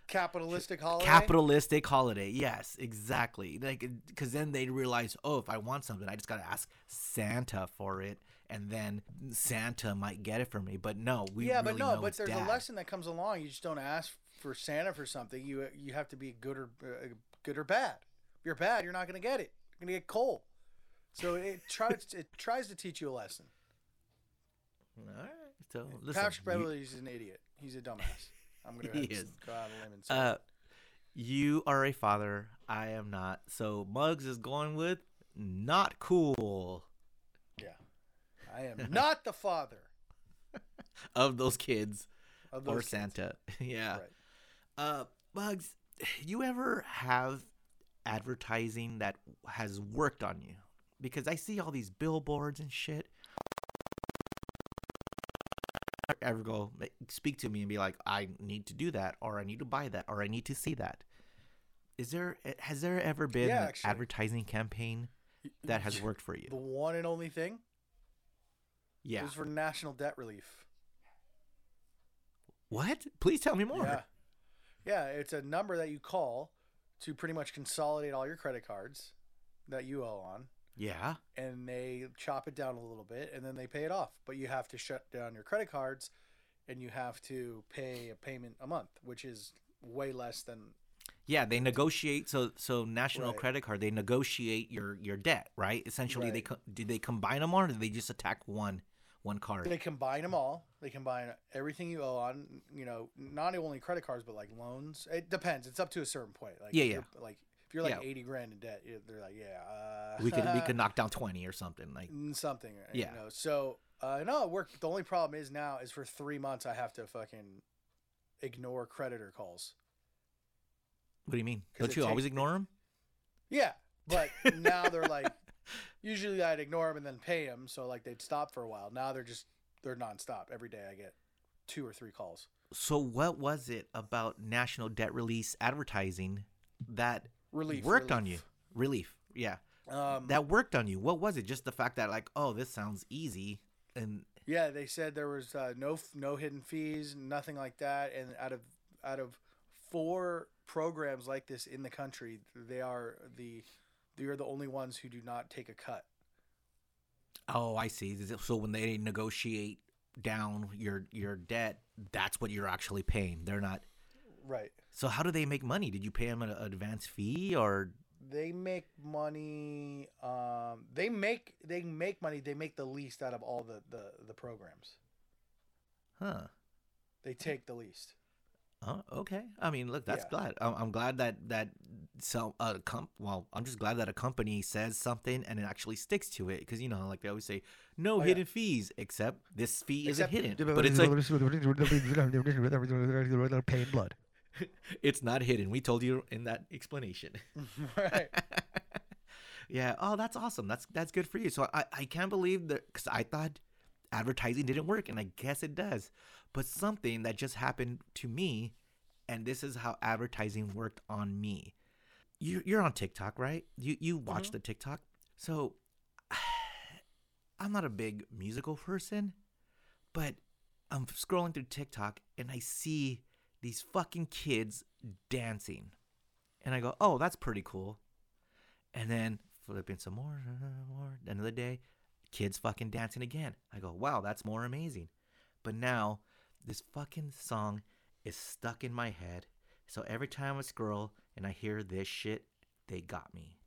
Capitalistic holiday. capitalistic holiday. Yes, exactly. Like because then they realize, oh, if I want something, I just gotta ask Santa for it, and then Santa might get it for me. But no, we yeah, really but no, but there's Dad. a lesson that comes along. You just don't ask for Santa for something. You you have to be good or uh, good or bad. If you're bad, you're not going to get it. You're going to get coal. So it tries it tries to teach you a lesson. All right. So listen, Patrick you- is an idiot. He's a dumbass. I'm going He to is. go out on a limb and say Uh, you are a father. I am not. So Muggs is going with not cool. I am not the father of those kids of or kids. Santa. yeah. Right. Uh, Muggs, you ever have advertising that has worked on you? Because I see all these billboards and shit. Ever go speak to me and be like, I need to do that, or I need to buy that, or I need to see that? Is there has there ever been Yeah, an advertising campaign that has worked for you? The one and only thing Yeah. was for national debt relief. What? Please tell me more. Yeah. Yeah, it's a number that you call to pretty much consolidate all your credit cards that you owe on, Yeah. and they chop it down a little bit, and then they pay it off. But you have to shut down your credit cards, and you have to pay a payment a month, which is way less than Yeah, they negotiate. So so National Right. Credit Card, they negotiate your your debt, right? Essentially, they co- do they combine them all or do they just attack one one card? They combine them all. They combine everything you owe on, you know, not only credit cards but like loans. It depends. It's up to a certain point. Like Yeah, yeah. Like if you're like Yeah. eighty grand in debt, they're like, yeah, uh, we could we could knock down twenty or something like. Mm, something. uh, Yeah. You know, so uh, no, it worked. The only problem is now is for three months I have to fucking ignore creditor calls. What do you mean? Don't you always ignore them? Yeah, but now they're like, usually I'd ignore them and then pay them, so like they'd stop for a while. Now they're just they're nonstop. Every day I get two or three calls. So what was it about national debt release advertising that Relief worked on you? relief. Relief, yeah. Um, That worked on you. What was it? Just the fact that like, oh, this sounds easy, and Yeah, they said there was uh, no no hidden fees, nothing like that. And out of out of four programs like this in the country, they are the they are the only ones who do not take a cut. oh, I see. So when they negotiate down your your debt, that's what you're actually paying. They're not. Right. So how do they make money? Did you pay them an advance fee or? They make money. Um, they make they make money. They make the least out of all the the, the programs. Huh. They take the least. Oh, okay. I mean, look, that's Yeah. glad. I'm, I'm glad that that some uh, comp. Well, I'm just glad that a company says something and it actually sticks to it because you know, like they always say, no Oh, yeah. hidden fees except this fee Except- isn't hidden, but it's like pain blood. it's not hidden. We told you in that explanation. right. yeah. Oh, that's awesome. That's that's good for you. So I I can't believe that because I thought advertising didn't work, and I guess it does. But something that just happened to me, and this is how advertising worked on me. You you're on TikTok, right? You you watch mm-hmm. the TikTok. So I'm not a big musical person, but I'm scrolling through TikTok and I see these fucking kids dancing. And I go, oh, that's pretty cool. And then flipping some more, more. End of the day, kids fucking dancing again. I go, wow, that's more amazing. But now, this fucking song is stuck in my head. So every time I scroll and I hear this shit, they got me.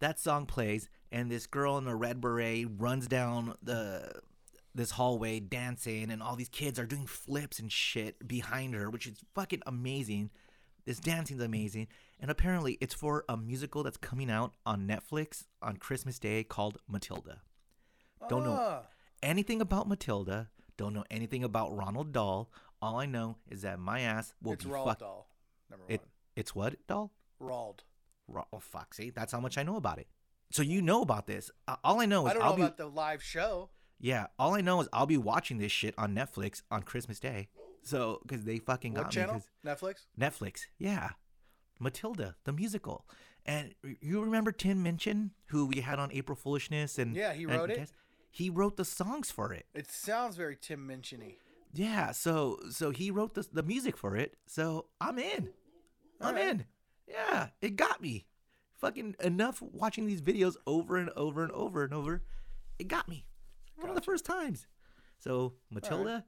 That song plays and this girl in a red beret runs down the this hallway dancing and all these kids are doing flips and shit behind her which is fucking amazing this dancing's amazing and apparently it's for a musical that's coming out on netflix on christmas day called matilda Don't know. Ah, anything about matilda don't know anything about ronald dahl all i know is that my ass will it's be fuck- Dahl. Number it, it's what doll one. Oh see that's how much i know about it so you know about this all i know is I don't will know be about the live show. Yeah, all I know is I'll be watching this shit on Netflix on Christmas Day. So, because they fucking got What me. Netflix. Netflix, yeah. Matilda, the musical. And you remember Tim Minchin, who we had on April Foolishness? and Yeah, he and wrote it? He wrote the songs for it. It sounds very Tim Minchin-y. Yeah, so so he wrote the the music for it. So I'm in. I'm Alright. in. Yeah, it got me. Fucking enough watching these videos over and over and over and over. It got me. One of the first times. So Matilda,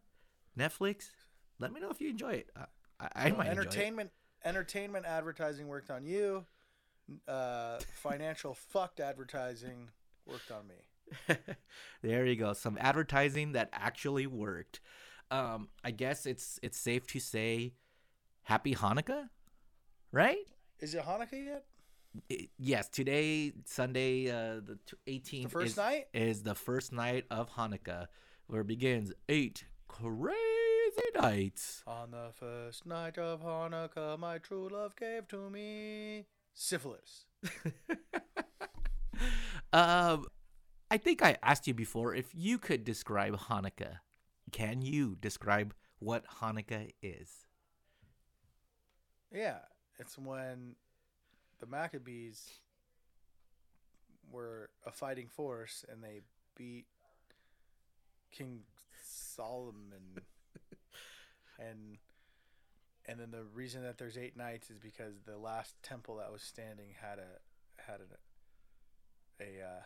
Netflix. Let me know if you enjoy it. I, I, I might enjoy it. entertainment entertainment advertising worked on you. Uh, financial fucked advertising worked on me. there you go. Some advertising that actually worked. Um, I guess it's it's safe to say, Happy Hanukkah, right? Is it Hanukkah yet? I- yes, today Sunday, uh, the eighteenth, first is, night? is the first night of Hanukkah, where it begins eight crazy nights. On the first night of Hanukkah, my true love gave to me syphilis. Um, I think I asked you before if you could describe Hanukkah. Can you describe what Hanukkah is? Yeah, it's when the Maccabees were a fighting force and they beat King Solomon. and and then the reason that there's eight nights is because the last temple that was standing had a had a a uh,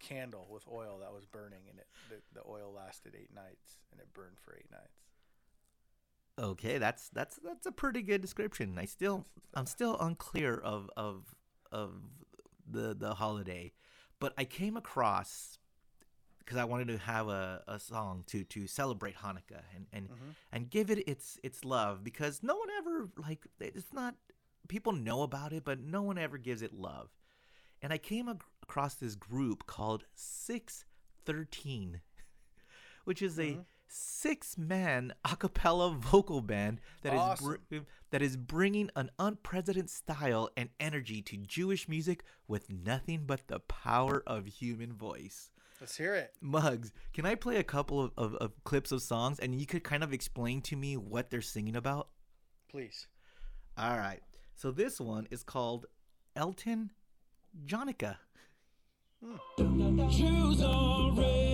candle with oil that was burning and it the, the oil lasted eight nights and it burned for eight nights. Okay, that's that's that's a pretty good description. I still I'm still unclear of of of the the holiday, but I came across because I wanted to have a, a song to to celebrate Hanukkah and and Mhm. and give it its its love because no one ever like it's not people know about it, but no one ever gives it love. And I came ac- across this group called Six Thirteen, which is a six man a cappella vocal band that is br- that is bringing an unprecedented style and energy to Jewish music with nothing but the power of human voice. Let's hear it. Mugs, can I play a couple of, of, of clips of songs and you could kind of explain to me what they're singing about? Please. All right. So this one is called Elton Jonica. Jews are ready,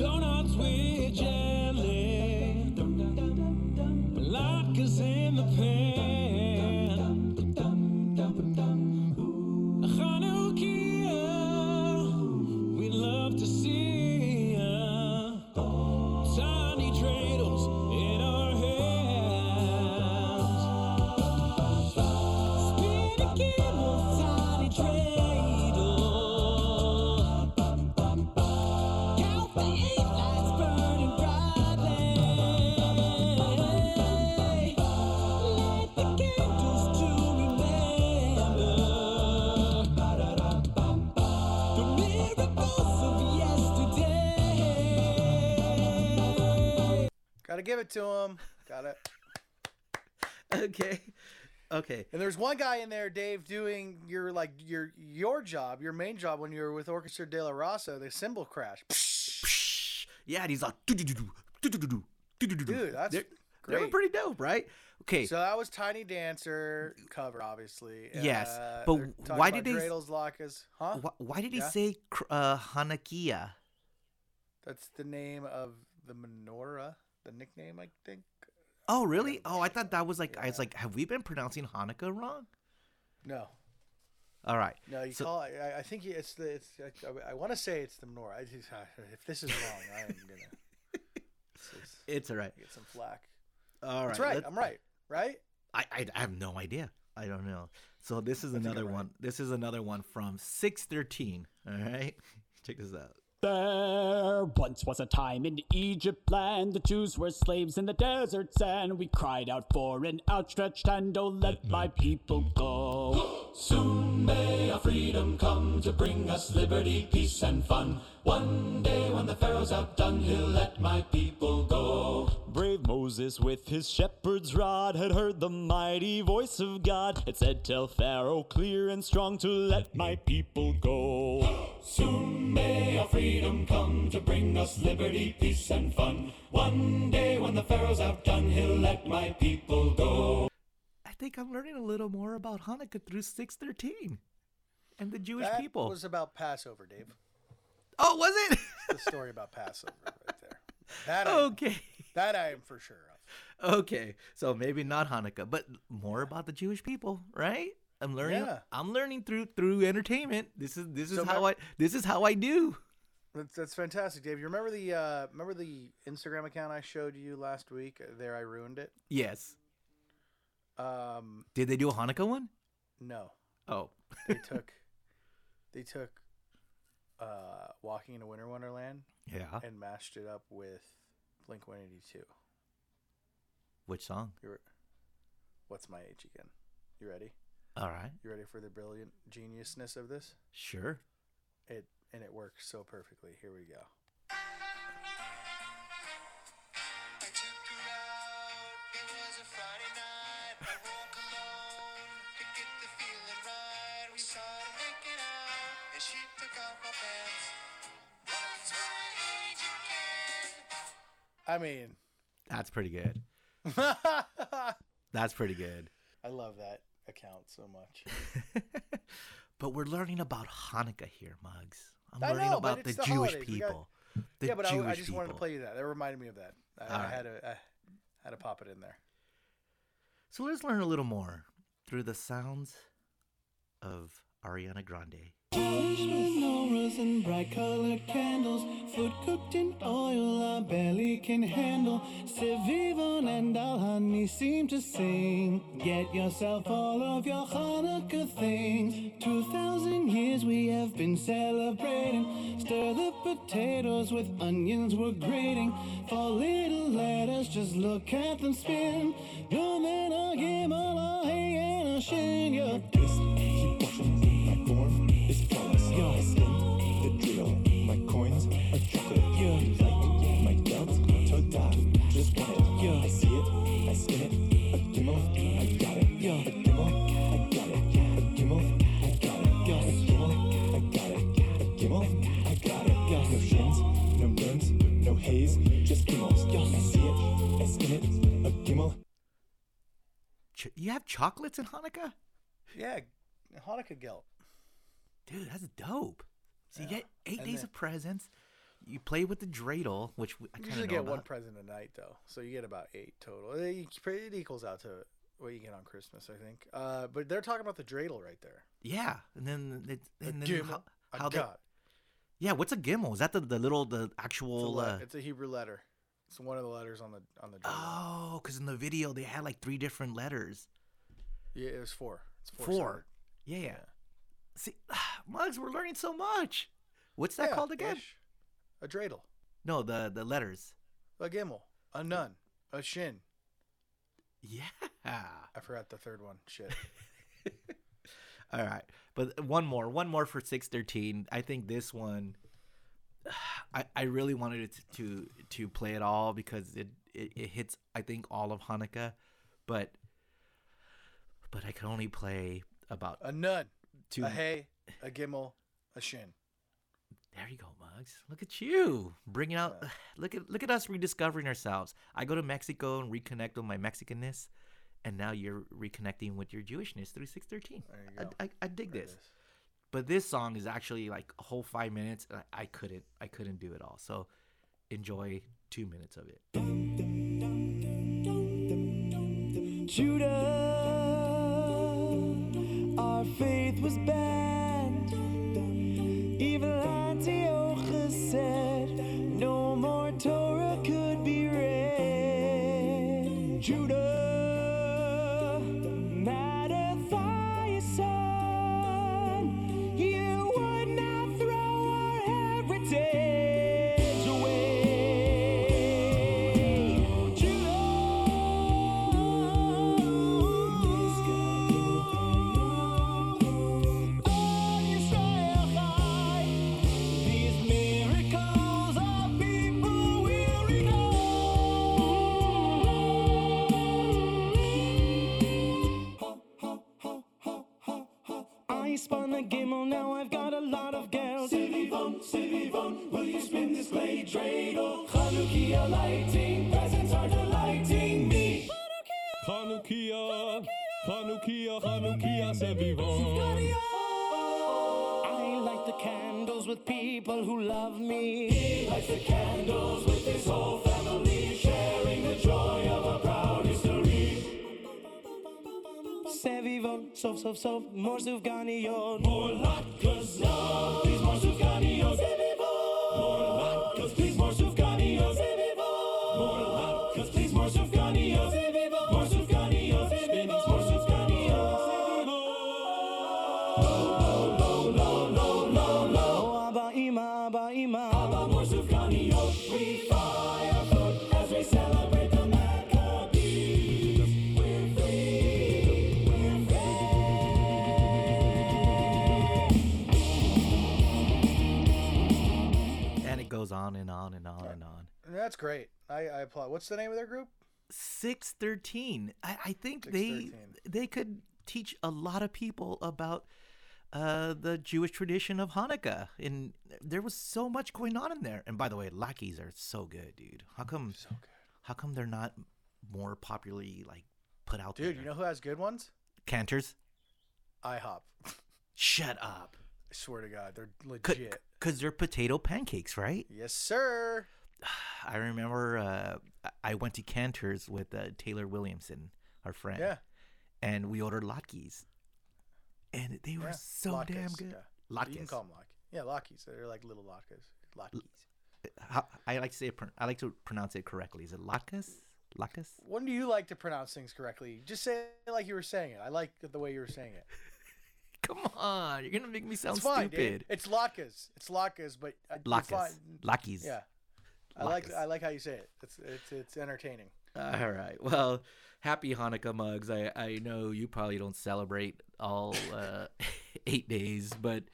donuts with jelly, latkes in the pan. Gotta give it to him. Got it. Okay. Okay. And there's one guy in there, Dave, doing your like your your job, your main job when you were with Orchestra de la Raza, the cymbal crash. Yeah, and he's like. Dude, that's They're- They were pretty dope, right? Okay. So that was Tiny Dancer cover, obviously. Yes, Uh, but why did they s- Dreidels, huh? why, why did he Yeah. say uh, Hanukkah? That's the name of the menorah, the nickname, I think. Oh, really? Oh, I thought that was like I was like, have we been pronouncing Hanukkah wrong? No, All right. no, you So- call it. I, I think it's the. It's. I, I want to say it's the menorah. If this is wrong, I am gonna this is- It's all right. get some flack. All right. That's right. I'm right. Right. I, I I have no idea. I don't know. So this is another I'm right. one. This is another one from six thirteen. All right. Check this out. There once was a time in Egypt land. The Jews were slaves in the deserts, and we cried out for an outstretched hand. Oh, let my people go. Soon may our freedom come to bring us liberty, peace, and fun. One day when the Pharaoh's outdone, he'll let my people go. Brave Moses with his shepherd's rod had heard the mighty voice of God. It said, Tell Pharaoh clear and strong to let my people go. Soon may our freedom come to bring us liberty, peace, and fun. One day when the Pharaoh's outdone, he'll let my people go. I think I'm learning a little more about Hanukkah through six thirteen, and the Jewish people. that people. was about Passover, Dave. Oh, was it? The story about Passover, right there. That I, okay. that I am for sure of. Okay. So maybe not Hanukkah, but more about the Jewish people, right? I'm learning. Yeah. I'm learning through through entertainment. This is this is So how I this is how I do. That's, that's fantastic, Dave. You remember the uh, remember the Instagram account I showed you last week? There, I ruined it. Yes. Um, Did they do a Hanukkah one? no, Oh. they took they took uh, Walking into Winter Wonderland Yeah. and mashed it up with Blink One Eighty Two. Which song? You're, what's my age again? You ready? All right. You ready for the brilliant geniusness of this? Sure. It and it works so perfectly. Here we go. I took her out, it was a Friday night. I woke alone to get the feeling right. We started making out, and she took took off my pants. Once my age again. I mean, That's pretty good. That's pretty good. I love that account so much. but we're learning about Hanukkah here, Mugs. I'm I learning know, about the, it's the Jewish holidays. We got- people. The yeah, but I, Jewish I just people. wanted to play you that. That reminded me of that. I, I right. had to I had to pop it in there. So let's learn a little more through the sounds of Ariana Grande. Menorahs and bright colored candles, food cooked in oil our belly can handle. Sevivon and Alhani seem to sing. Get yourself all of your Hanukkah things. Two thousand years we have been celebrating. Stir the potatoes with onions we're grating. For little letters, just look at them spin. No man a game all a hey and a shin. Ch- you have chocolates in Hanukkah? Yeah, Hanukkah gelt. Dude, that's dope. So you Yeah. get eight And days then- of presents. You play with the dreidel, which I You kind usually of know get one present a night though, so you get about eight total. It it equals out to what you get on Christmas, I think. Uh, but they're talking about the dreidel right there. yeah, and then it, and then how, how they, yeah, what's a gimel? Is that the, the little the It's a, actual? le- Uh, it's a Hebrew letter. It's one of the letters on the on the dreidel. oh, because in the video they had like three different letters. yeah, it was four. It's four. Four. Yeah, yeah. See, Mugs, we're learning so much. What's that Yeah, called again? ish. A dreidel, No, the the letters. a gimel, a nun, a shin. Yeah. I forgot the third one. Shit. All right, but one more, one more for six thirteen. I think this one, I I really wanted it to to, to play it all because it, it it hits I think all of Hanukkah, but but I could only play about A nun, two. a hay, a gimel, a shin. There you go, Mugs. Look at you bringing out. Look at look at us rediscovering ourselves. I go to Mexico and reconnect with my Mexicanness, and now you're reconnecting with your Jewishness through six thirteen. I. I, I dig There this. But this song is actually like a whole five minutes. And I, I couldn't I couldn't do it all. So enjoy two minutes of it. Judah, our faith was banned. People who love me. He lights the candles with his whole family, sharing the joy of a proud history. Sevivon, sof, sof, sof, more sufganiyot. More latkes, love, please more sufganiyot. That's great. I, I applaud. What's the name of their group? Six thirteen. I, I think they they could teach a lot of people about uh, the Jewish tradition of Hanukkah, and there was so much going on in there. And by the way, latkes are so good, dude. How come? So good. How come they're not more popularly like put out Dude, there? you know who has good ones? Canter's. IHOP. Shut up. I swear to God, they're legit. Cause, they're potato pancakes, right? Yes, sir. I remember uh, I- went to Canter's with uh, Taylor Williamson, our friend. Yeah. And we ordered latkes. And they were Yeah. so damn good. Yeah. You can Latkes. call them latkes. Yeah, latkes. They're like little latkes. Latkes. How, I like to say it, I like to pronounce it correctly. Is it latkes? Latkes? When do you like to pronounce things correctly? Just say it like you were saying it. I like the way you were saying it. Come on, you're gonna make me sound it's fine, dude. stupid. It's latkes. It's latkes, but uh, Latkes. Latkes. Yeah. I like I like how you say it. It's it's it's entertaining. All right. Well, happy Hanukkah mugs. I I know you probably don't celebrate all uh, eight days, but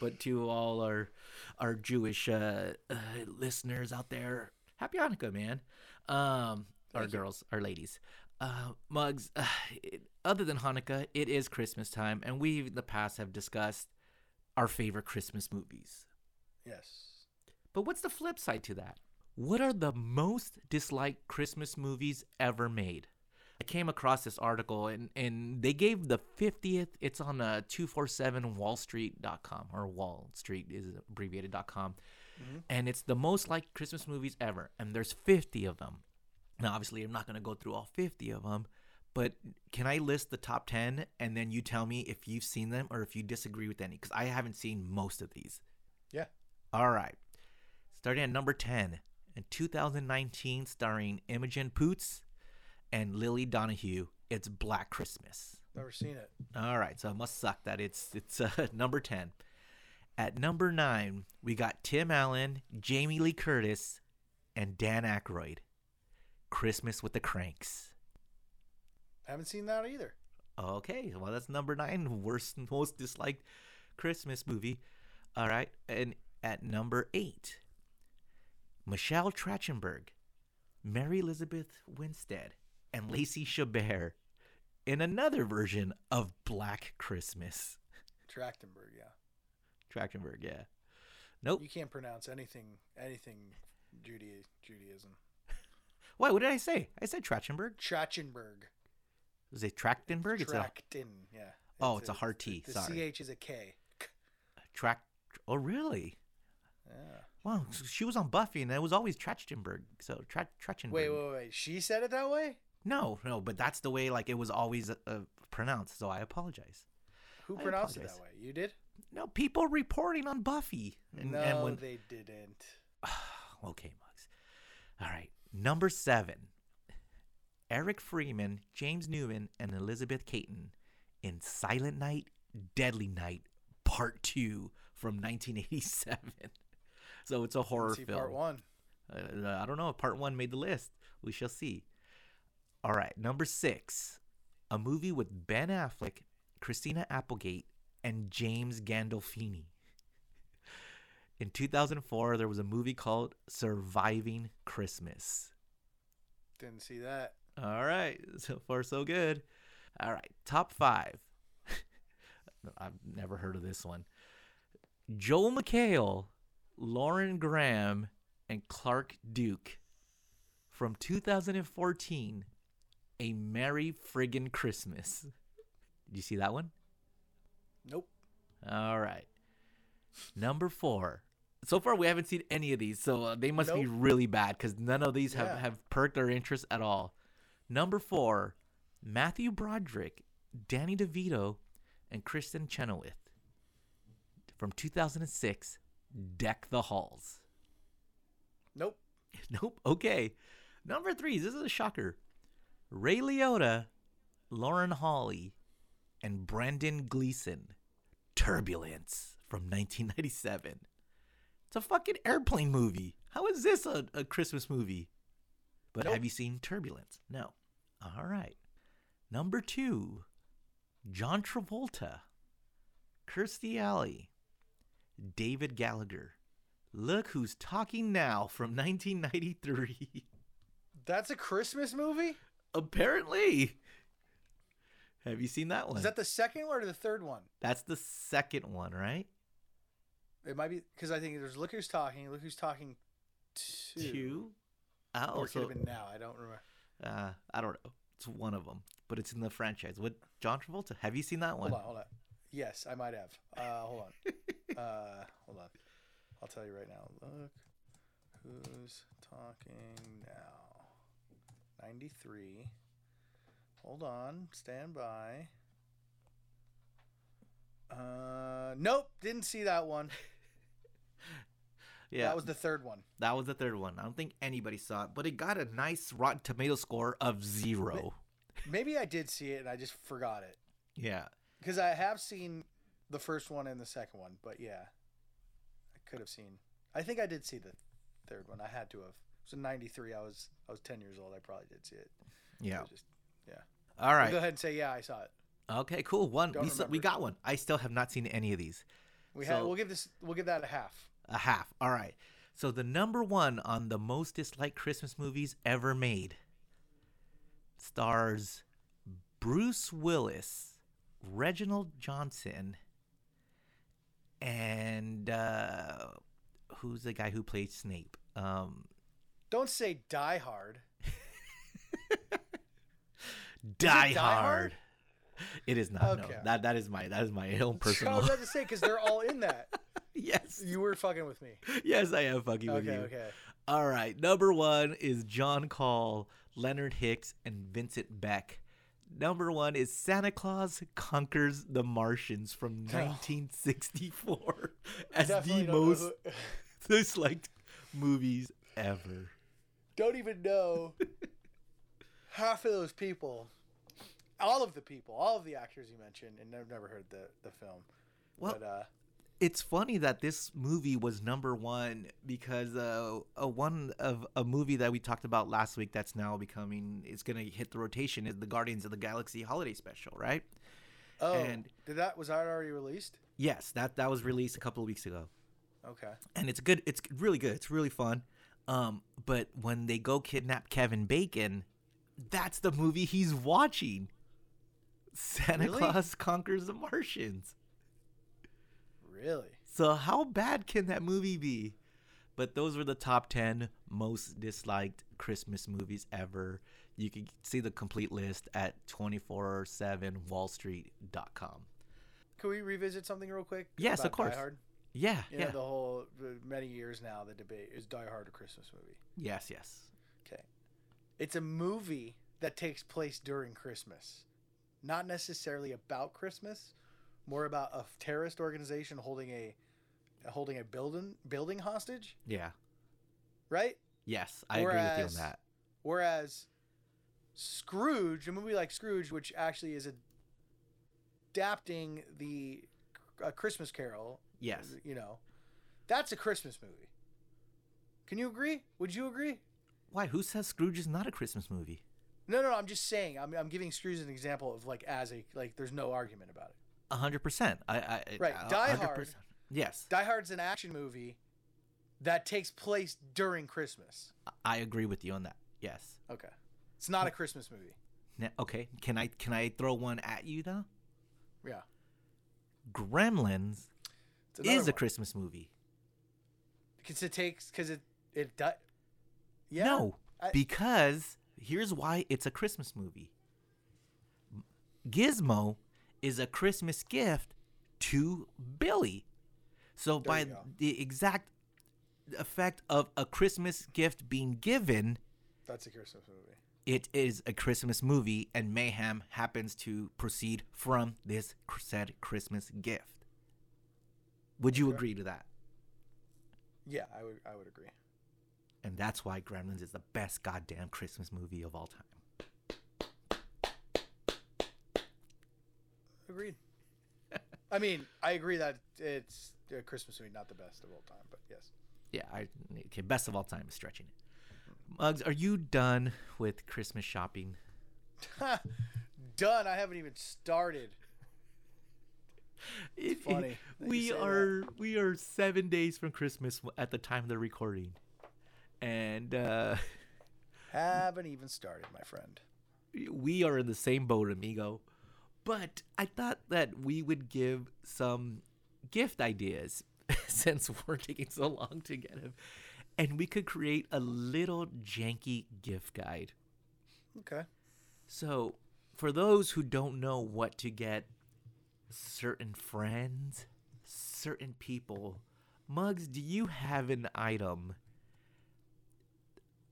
but to all our our Jewish uh, uh, listeners out there, happy Hanukkah, man. Um, our girls, our ladies. Uh, mugs. Uh, it, other than Hanukkah, it is Christmas time, and we in the past have discussed our favorite Christmas movies. Yes. But what's the flip side to that? What are the most disliked Christmas movies ever made? I came across this article and, and they gave the 50th, it's on uh, 247wallstreet.com or Wall Street is abbreviated.com. And it's the most liked Christmas movies ever. And there's 50 of them. Now, obviously, I'm not going to go through all 50 of them, but can I list the top 10 and then you tell me if you've seen them or if you disagree with any? Because I haven't seen most of these. Yeah. All right. Starting at number 10 in 2019, starring Imogen Poots and Lily Donoghue, it's Black Christmas. Never seen it. All right, so it must suck that it's it's uh, number 10. At number 9, we got Tim Allen, Jamie Lee Curtis, and Dan Aykroyd. Christmas with the Cranks. I Haven't seen that either. Okay, well that's number nine, worst most disliked Christmas movie. All right, and at number eight, Michelle Trachtenberg, Mary Elizabeth Winstead, and Lacey Chabert in another version of Black Christmas. Trachtenberg, yeah. Trachtenberg, yeah. Nope. You can't pronounce anything anything Judaism. Judaism. Why? What did I say? I said Trachtenberg. Trachtenberg. Is it Trachtenberg? It's a Trachten, yeah. Oh, it's a hard T, The sorry. CH is a K. track. Oh, really? Yeah. Wow, she was on Buffy, and it was always Trachtenberg. So Tra- Trachtenberg. Wait, wait, wait. She said it that way? No, no, but that's the way like it was always uh, pronounced. So I apologize. Who I pronounced it that way? You did? No, people reporting on Buffy. And, no, and when, they didn't. okay, mugs. All right, number seven. Eric Freeman, James Newman, and Elizabeth Cayton in Silent Night, Deadly Night, Part Two from 1987. So it's a horror film. part one. Uh, I don't know if part one made the list. We shall see. All right, number six, a movie with Ben Affleck, Christina Applegate, and James Gandolfini. In 2004, there was a movie called Surviving Christmas. Didn't see that. All right, so far so good. All right, top five. I've never heard of this one. Joel McHale, Lauren Graham, and Clark Duke from 2014. A Merry Friggin' Christmas. Did you see that one? Nope. All right. Number four. So far, we haven't seen any of these, so uh, they must be really bad because none of these have, Yeah. have perked our interest at all. Number four, Matthew Broderick, Danny DeVito, and Kristin Chenoweth from 2006, Deck the Halls. Nope. Nope. Okay. Number three, this is a shocker. Ray Liotta, Lauren Holly, and Brendan Gleeson. Turbulence from 1997. It's a fucking airplane movie. How is this a, a Christmas movie? But Nope. have you seen Turbulence? No. All right. Number two, John Travolta, Kirstie Alley, David Gallagher. Look who's talking now from 1993. That's a Christmas movie? Apparently. Have you seen that one? Is that the second one or the third one? That's the second one, right? It might be because I think there's Look Who's Talking, Look Who's Talking two. Two. Or Oh, it could have been now. I don't remember. uh, I don't know. It's one of them, but it's in the franchise What John Travolta. Have you seen that one? Hold on, hold on. Yes, I might have. Uh, hold on. uh, hold on. I'll tell you right now. Look who's talking now. 93. Hold on. Stand by. Uh, nope. Didn't see that one. Yeah, That was the third one. that was the third one. I don't think anybody saw it, but it got a nice Rotten Tomato score of zero. Maybe I did see it and I just forgot it. Yeah, Because I have seen the first one and the second one, but yeah, I could have seen. I think I did see the third one. I had to have. It was in '93. I was I was 10 years old. I probably did see it. yeah. I just yeah. All right. I'll go ahead and say yeah, I saw it. Okay, cool. One. Don't We, we got one. I still have not seen any of these. We. So- We'll give this. We'll give that a half. A half. All right. So the number one on the most disliked Christmas movies ever made stars Bruce Willis, Reginald VelJohnson, and uh, who's the guy who played Snape? Um, Don't say Die Hard. Die, Die Hard. Hard? It is not. Okay. No, that that is my that is my own personal. I was about to say because they're all in that. yes, You were fucking with me. yes, I am fucking with you. Okay. All right. Number one is John Call, Leonard Hicks, and Vincent Beck. Number one is Santa Claus Conquers the Martians from 1964 as the most disliked movies ever. don't even know half of those people. All of the people, all of the actors you mentioned, and I've never heard the, the film. Well, but uh, it's funny that this movie was number one because uh, a one of a movie that we talked about last week that's now becoming it's gonna hit the rotation is the Guardians of the Galaxy holiday special, right? oh, and- did that was that already released? Yes, that that was released a couple of weeks ago. Okay. and it's good. It's really good. It's really fun. Um, but when they go kidnap Kevin Bacon, that's the movie he's watching. Santa Really? Claus conquers the Martians. Really? So how bad can that movie be? But those were the top ten most disliked Christmas movies ever. You can see the complete list at 247wallstreet.com. Can we revisit something real quick? Yes, of course. Die Hard? Yeah, You yeah. know, the whole many years now, the debate is Die Hard a Christmas movie? yes, yes. Okay. It's a movie that takes place during Christmas, not necessarily about Christmas, more about a terrorist organization holding a holding a building building hostage, Yeah. right? Yes, I agree with you on that. Whereas Scrooge, a movie like Scrooge, which actually is adapting the a Christmas Carol, Yes. you know, that's a Christmas movie. Can you agree? Would you agree? Why? Who says Scrooge is not a Christmas movie? No, no, no I'm just saying. I'm, I'm giving Scrooge an example of like as a like. There's no argument about it. A hundred percent. I, I Right, Die Hard. Yes, Die Hard's an action movie that takes place during Christmas. I agree with you on that. Yes. Okay, it's not a Christmas movie. Now, okay. Can I can I throw one at you though? Yeah, Gremlins is a. Christmas movie. because it takes because it it does. Yeah. no, I- because here's why it's a Christmas movie. Gizmo is a Christmas gift to Billy. So There by the exact effect of a Christmas gift being given, that's a Christmas movie. it is a Christmas movie, and mayhem happens to proceed from this said Christmas gift. Would you Okay. agree to that? Yeah, I would I would agree. And that's why Gremlins is the best goddamn Christmas movie of all time. Agreed. I mean, I agree that it's a Christmas movie, not the best of all time, but yes. Yeah, I okay, best of all time is stretching it. Mugs, are you done with Christmas shopping? Done. I haven't even started. It- funny that you we say that. are we are seven days from Christmas at the time of the recording, and uh, Haven't even started, my friend. we are in the same boat, amigo. But I thought that we would give some gift ideas since we're taking so long to get them. And we could create a little janky gift guide. Okay. So, for those who don't know what to get certain friends, certain people, Mugs, do you have an item?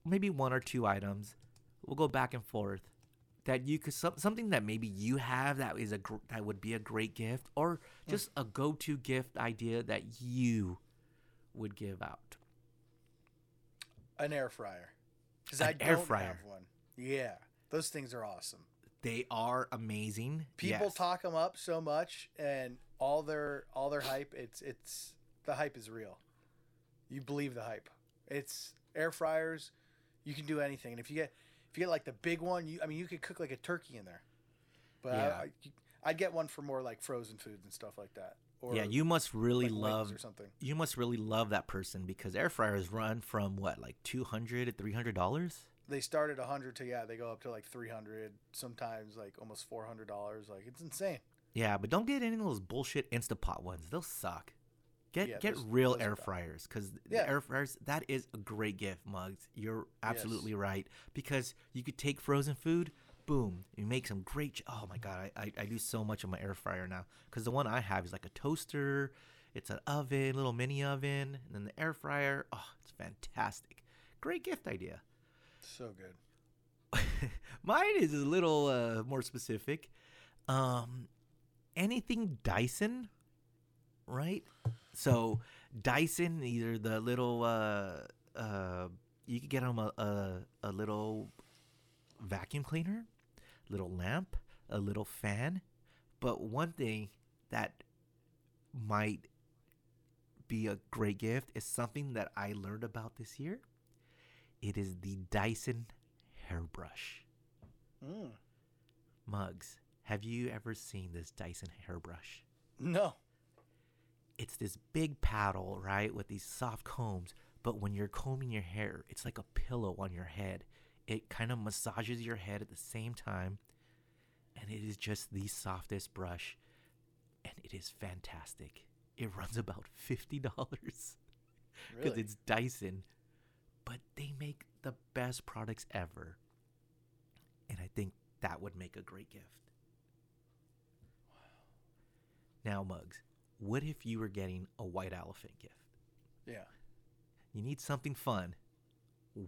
Maybe one or two items. We'll go back and forth. That you could some, something that maybe you have that is a gr- that would be a great gift, or just a go-to gift idea that you would give out. An air fryer. Because I don't fryer. have one. Yeah. Those things are awesome. They are amazing. People Yes. talk them up so much and all their all their hype, it's it's the hype is real. You believe the hype. It's air fryers, you can do anything. And if you get if you get like the big one, you I mean you could cook like a turkey in there. But Yeah. I, I'd get one for more like frozen foods and stuff like that. Or yeah, you must really like love or something. You must really love that person because air fryers run from what, like two hundred to three hundred dollars. they start at a 100 to yeah, they go up to like 300, sometimes like almost $400. Like it's insane. Yeah, but don't get any of those bullshit Instapot ones. They'll suck. Get Yeah, get those- real those air fryers because Yeah. air fryers that is a great gift, Mugs. You're absolutely right because you could take frozen food, boom, you make some great. ch- Oh my god, I, I, I do so much on my air fryer now because the one I have is like a toaster. It's an oven, little mini oven, and then the air fryer. Oh, it's fantastic. Great gift idea. So good. Mine is a little uh, more specific. Um, anything Dyson, right? So Dyson, either the little uh, uh, you could get them a, a a little vacuum cleaner, little lamp, a little fan. But one thing that might be a great gift is something that I learned about this year. It is the Dyson hairbrush. Mm. Mugs, have you ever seen this Dyson hairbrush? No. It's this big paddle, right, with these soft combs. But when you're combing your hair, it's like a pillow on your head. It kind of massages your head at the same time. And it is just the softest brush. And it is fantastic. It runs about $50 because Really? it's Dyson. But they make the best products ever. And I think that would make a great gift. Now, Mugs, what if you were getting a white elephant gift? Yeah. You need something fun.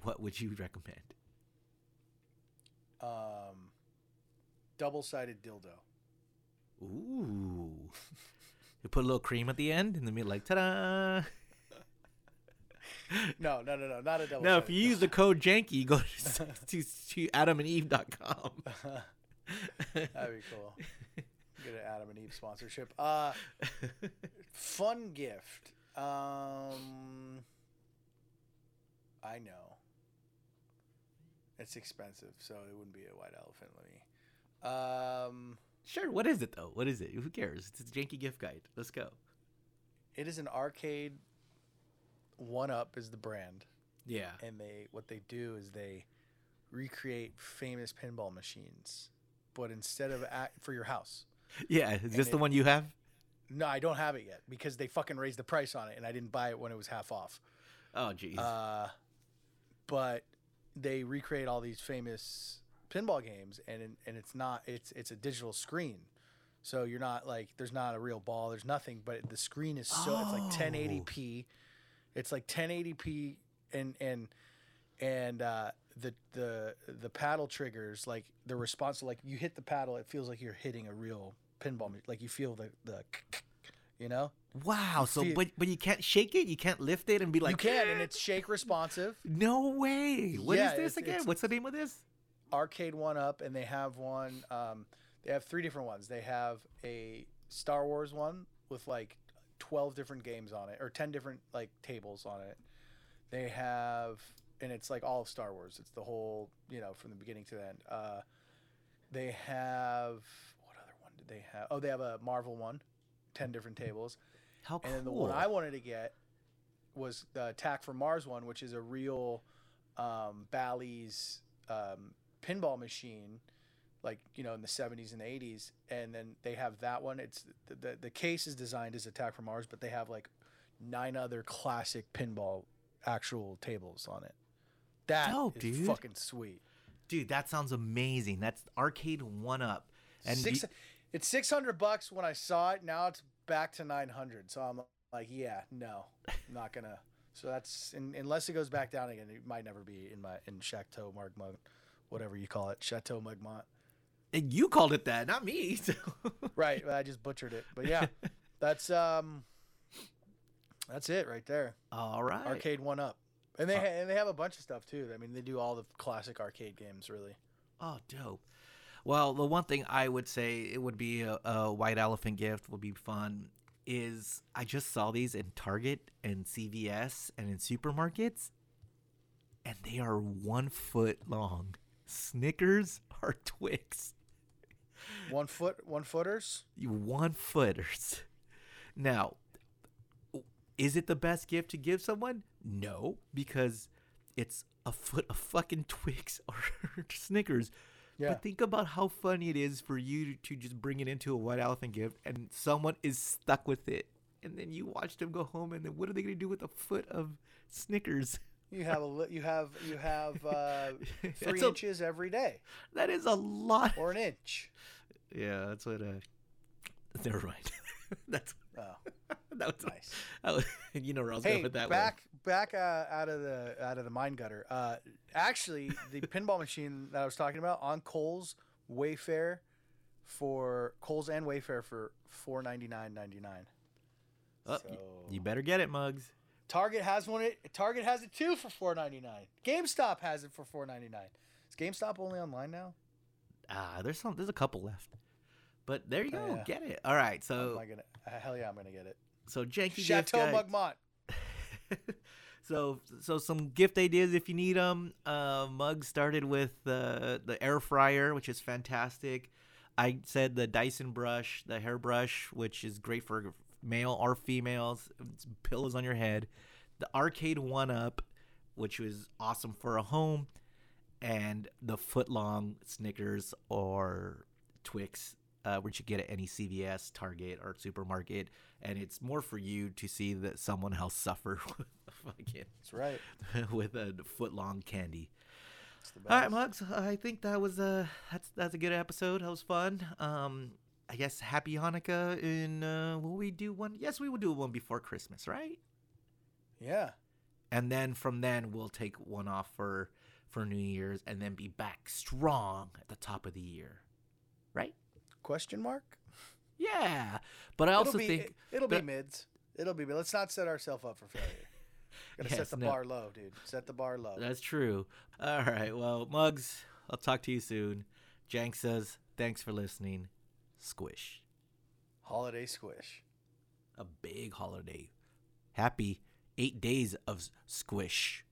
What would you recommend? Um, double-sided dildo. Ooh. you put a little cream at the end and then be like, ta da! No, no, no, no, not a double. Now, if you use the code Janky, go to, to, to adamandeve.com. That'd be cool. Get an Adam and Eve sponsorship. Uh, fun gift. Um, I know. It's expensive, so it wouldn't be a white elephant. Let me. Um, Sure, what is it though? What is it? Who cares? It's a Janky gift guide. Let's go. it is an arcade. One Up is the brand, Yeah. and they what they do is they recreate famous pinball machines, but instead of at, for your house. Yeah, is this the one you have? No, I don't have it yet because they fucking raised the price on it, and I didn't buy it when it was half off. Oh, jeez. Uh, but they recreate all these famous pinball games, and and it's not it's it's a digital screen, so you're not like there's not a real ball, there's nothing, but the screen is so it's like 1080p, it's like 1080p, and and and uh, the the the paddle triggers like the response to like you hit the paddle, it feels like you're hitting a real pinball, like you feel the the, you know. wow. So, feel- but but you can't shake it. You can't lift it and be like, you can, and it's shake responsive. no way. What is Yeah, this it's- again? it's- What's the name of this? arcade one up and they have one um, they have three different ones they have a star wars one with like 12 different games on it or 10 different like tables on it they have and it's like all of star wars. It's the whole you know from the beginning to the end. Uh, they have what other one did they have? Oh they have a marvel one 10 different tables. How cool. and then the one I wanted to get was the Attack from Mars one, which is a real um, Bally's um, pinball machine, like you know in the 70s and 80s and then they have that one. It's the, the, the case is designed as attack from mars but they have like nine other classic pinball actual tables on it that is Dope, dude. fucking sweet Dude, that sounds amazing. That's arcade one up. And Six, you- it's 600 bucks when i saw it now it's back to 900 so i'm like yeah no i'm not gonna so that's in, unless it goes back down again it might never be in my in chateau margmont whatever you call it chateau margmont and you called it that, not me. so- right i just butchered it but yeah that's um that's it right there All right. arcade one up and they uh, ha- and they have a bunch of stuff too i mean they do all the classic arcade games really Oh, dope. Well, the one thing I would say it would be a, a white elephant gift would be fun is I just saw these in Target and CVS and in supermarkets, and they are one foot long. Snickers are Twix. one foot one footers You one footers. Now, is it the best gift to give someone? No, because it's a foot of fucking Twix or Snickers. Yeah. But think about how funny it is for you to just bring it into a white elephant gift and someone is stuck with it. And then you watch them go home and then what are they going to do with a foot of Snickers? You have a you have you have uh, three a- inches every day, That is a lot. or an inch. Yeah, that's what uh Never mind. that's Oh, that was nice. I was- you know where I was going Hey, with that one. back back uh, out of the out of the mine gutter. Uh, actually, the pinball machine that I was talking about on Kohl's Wayfair for Kohl's and Wayfair for four ninety nine ninety nine. Oh, y- you better get it, Mugs. Target has one. It Target has it too for four ninety nine. GameStop has it for four ninety nine. Is GameStop only online now? Ah, there's some. There's a couple left, but there you Oh, go. yeah. Get it. All right. So hell yeah, I'm gonna get it. so janky Chateau guide- Mugmont. so so some gift ideas if you need them. Uh, Mug started with the the air fryer, which is fantastic. I said the Dyson brush, the hairbrush, which is great for male or females. It's pillows on your head. The arcade one up, which was awesome for a home, and the foot long Snickers or Twix, uh, which you get at any CVS, Target, or supermarket, and it's more for you to see that someone else suffer with a fucking That's right. with a foot long candy. All right. Mugs. I think that was a that's that's a good episode. That was fun. Um, I guess Happy Hanukkah. And uh, will we do one? Yes, we will do one before Christmas, right? Yeah. And then from then we'll take one off for for New Year's, and then be back strong at the top of the year, right? Question mark? Yeah. But I also it'll be, think it, will but- be mids. It'll be. Let's not set ourselves up for failure. Gotta Yes, set the no. bar low, dude. Set the bar low. That's true. All right. Well, Mugs, I'll talk to you soon. Jank says, thanks for listening. Squish. Holiday squish. A big holiday. Happy eight days of squish.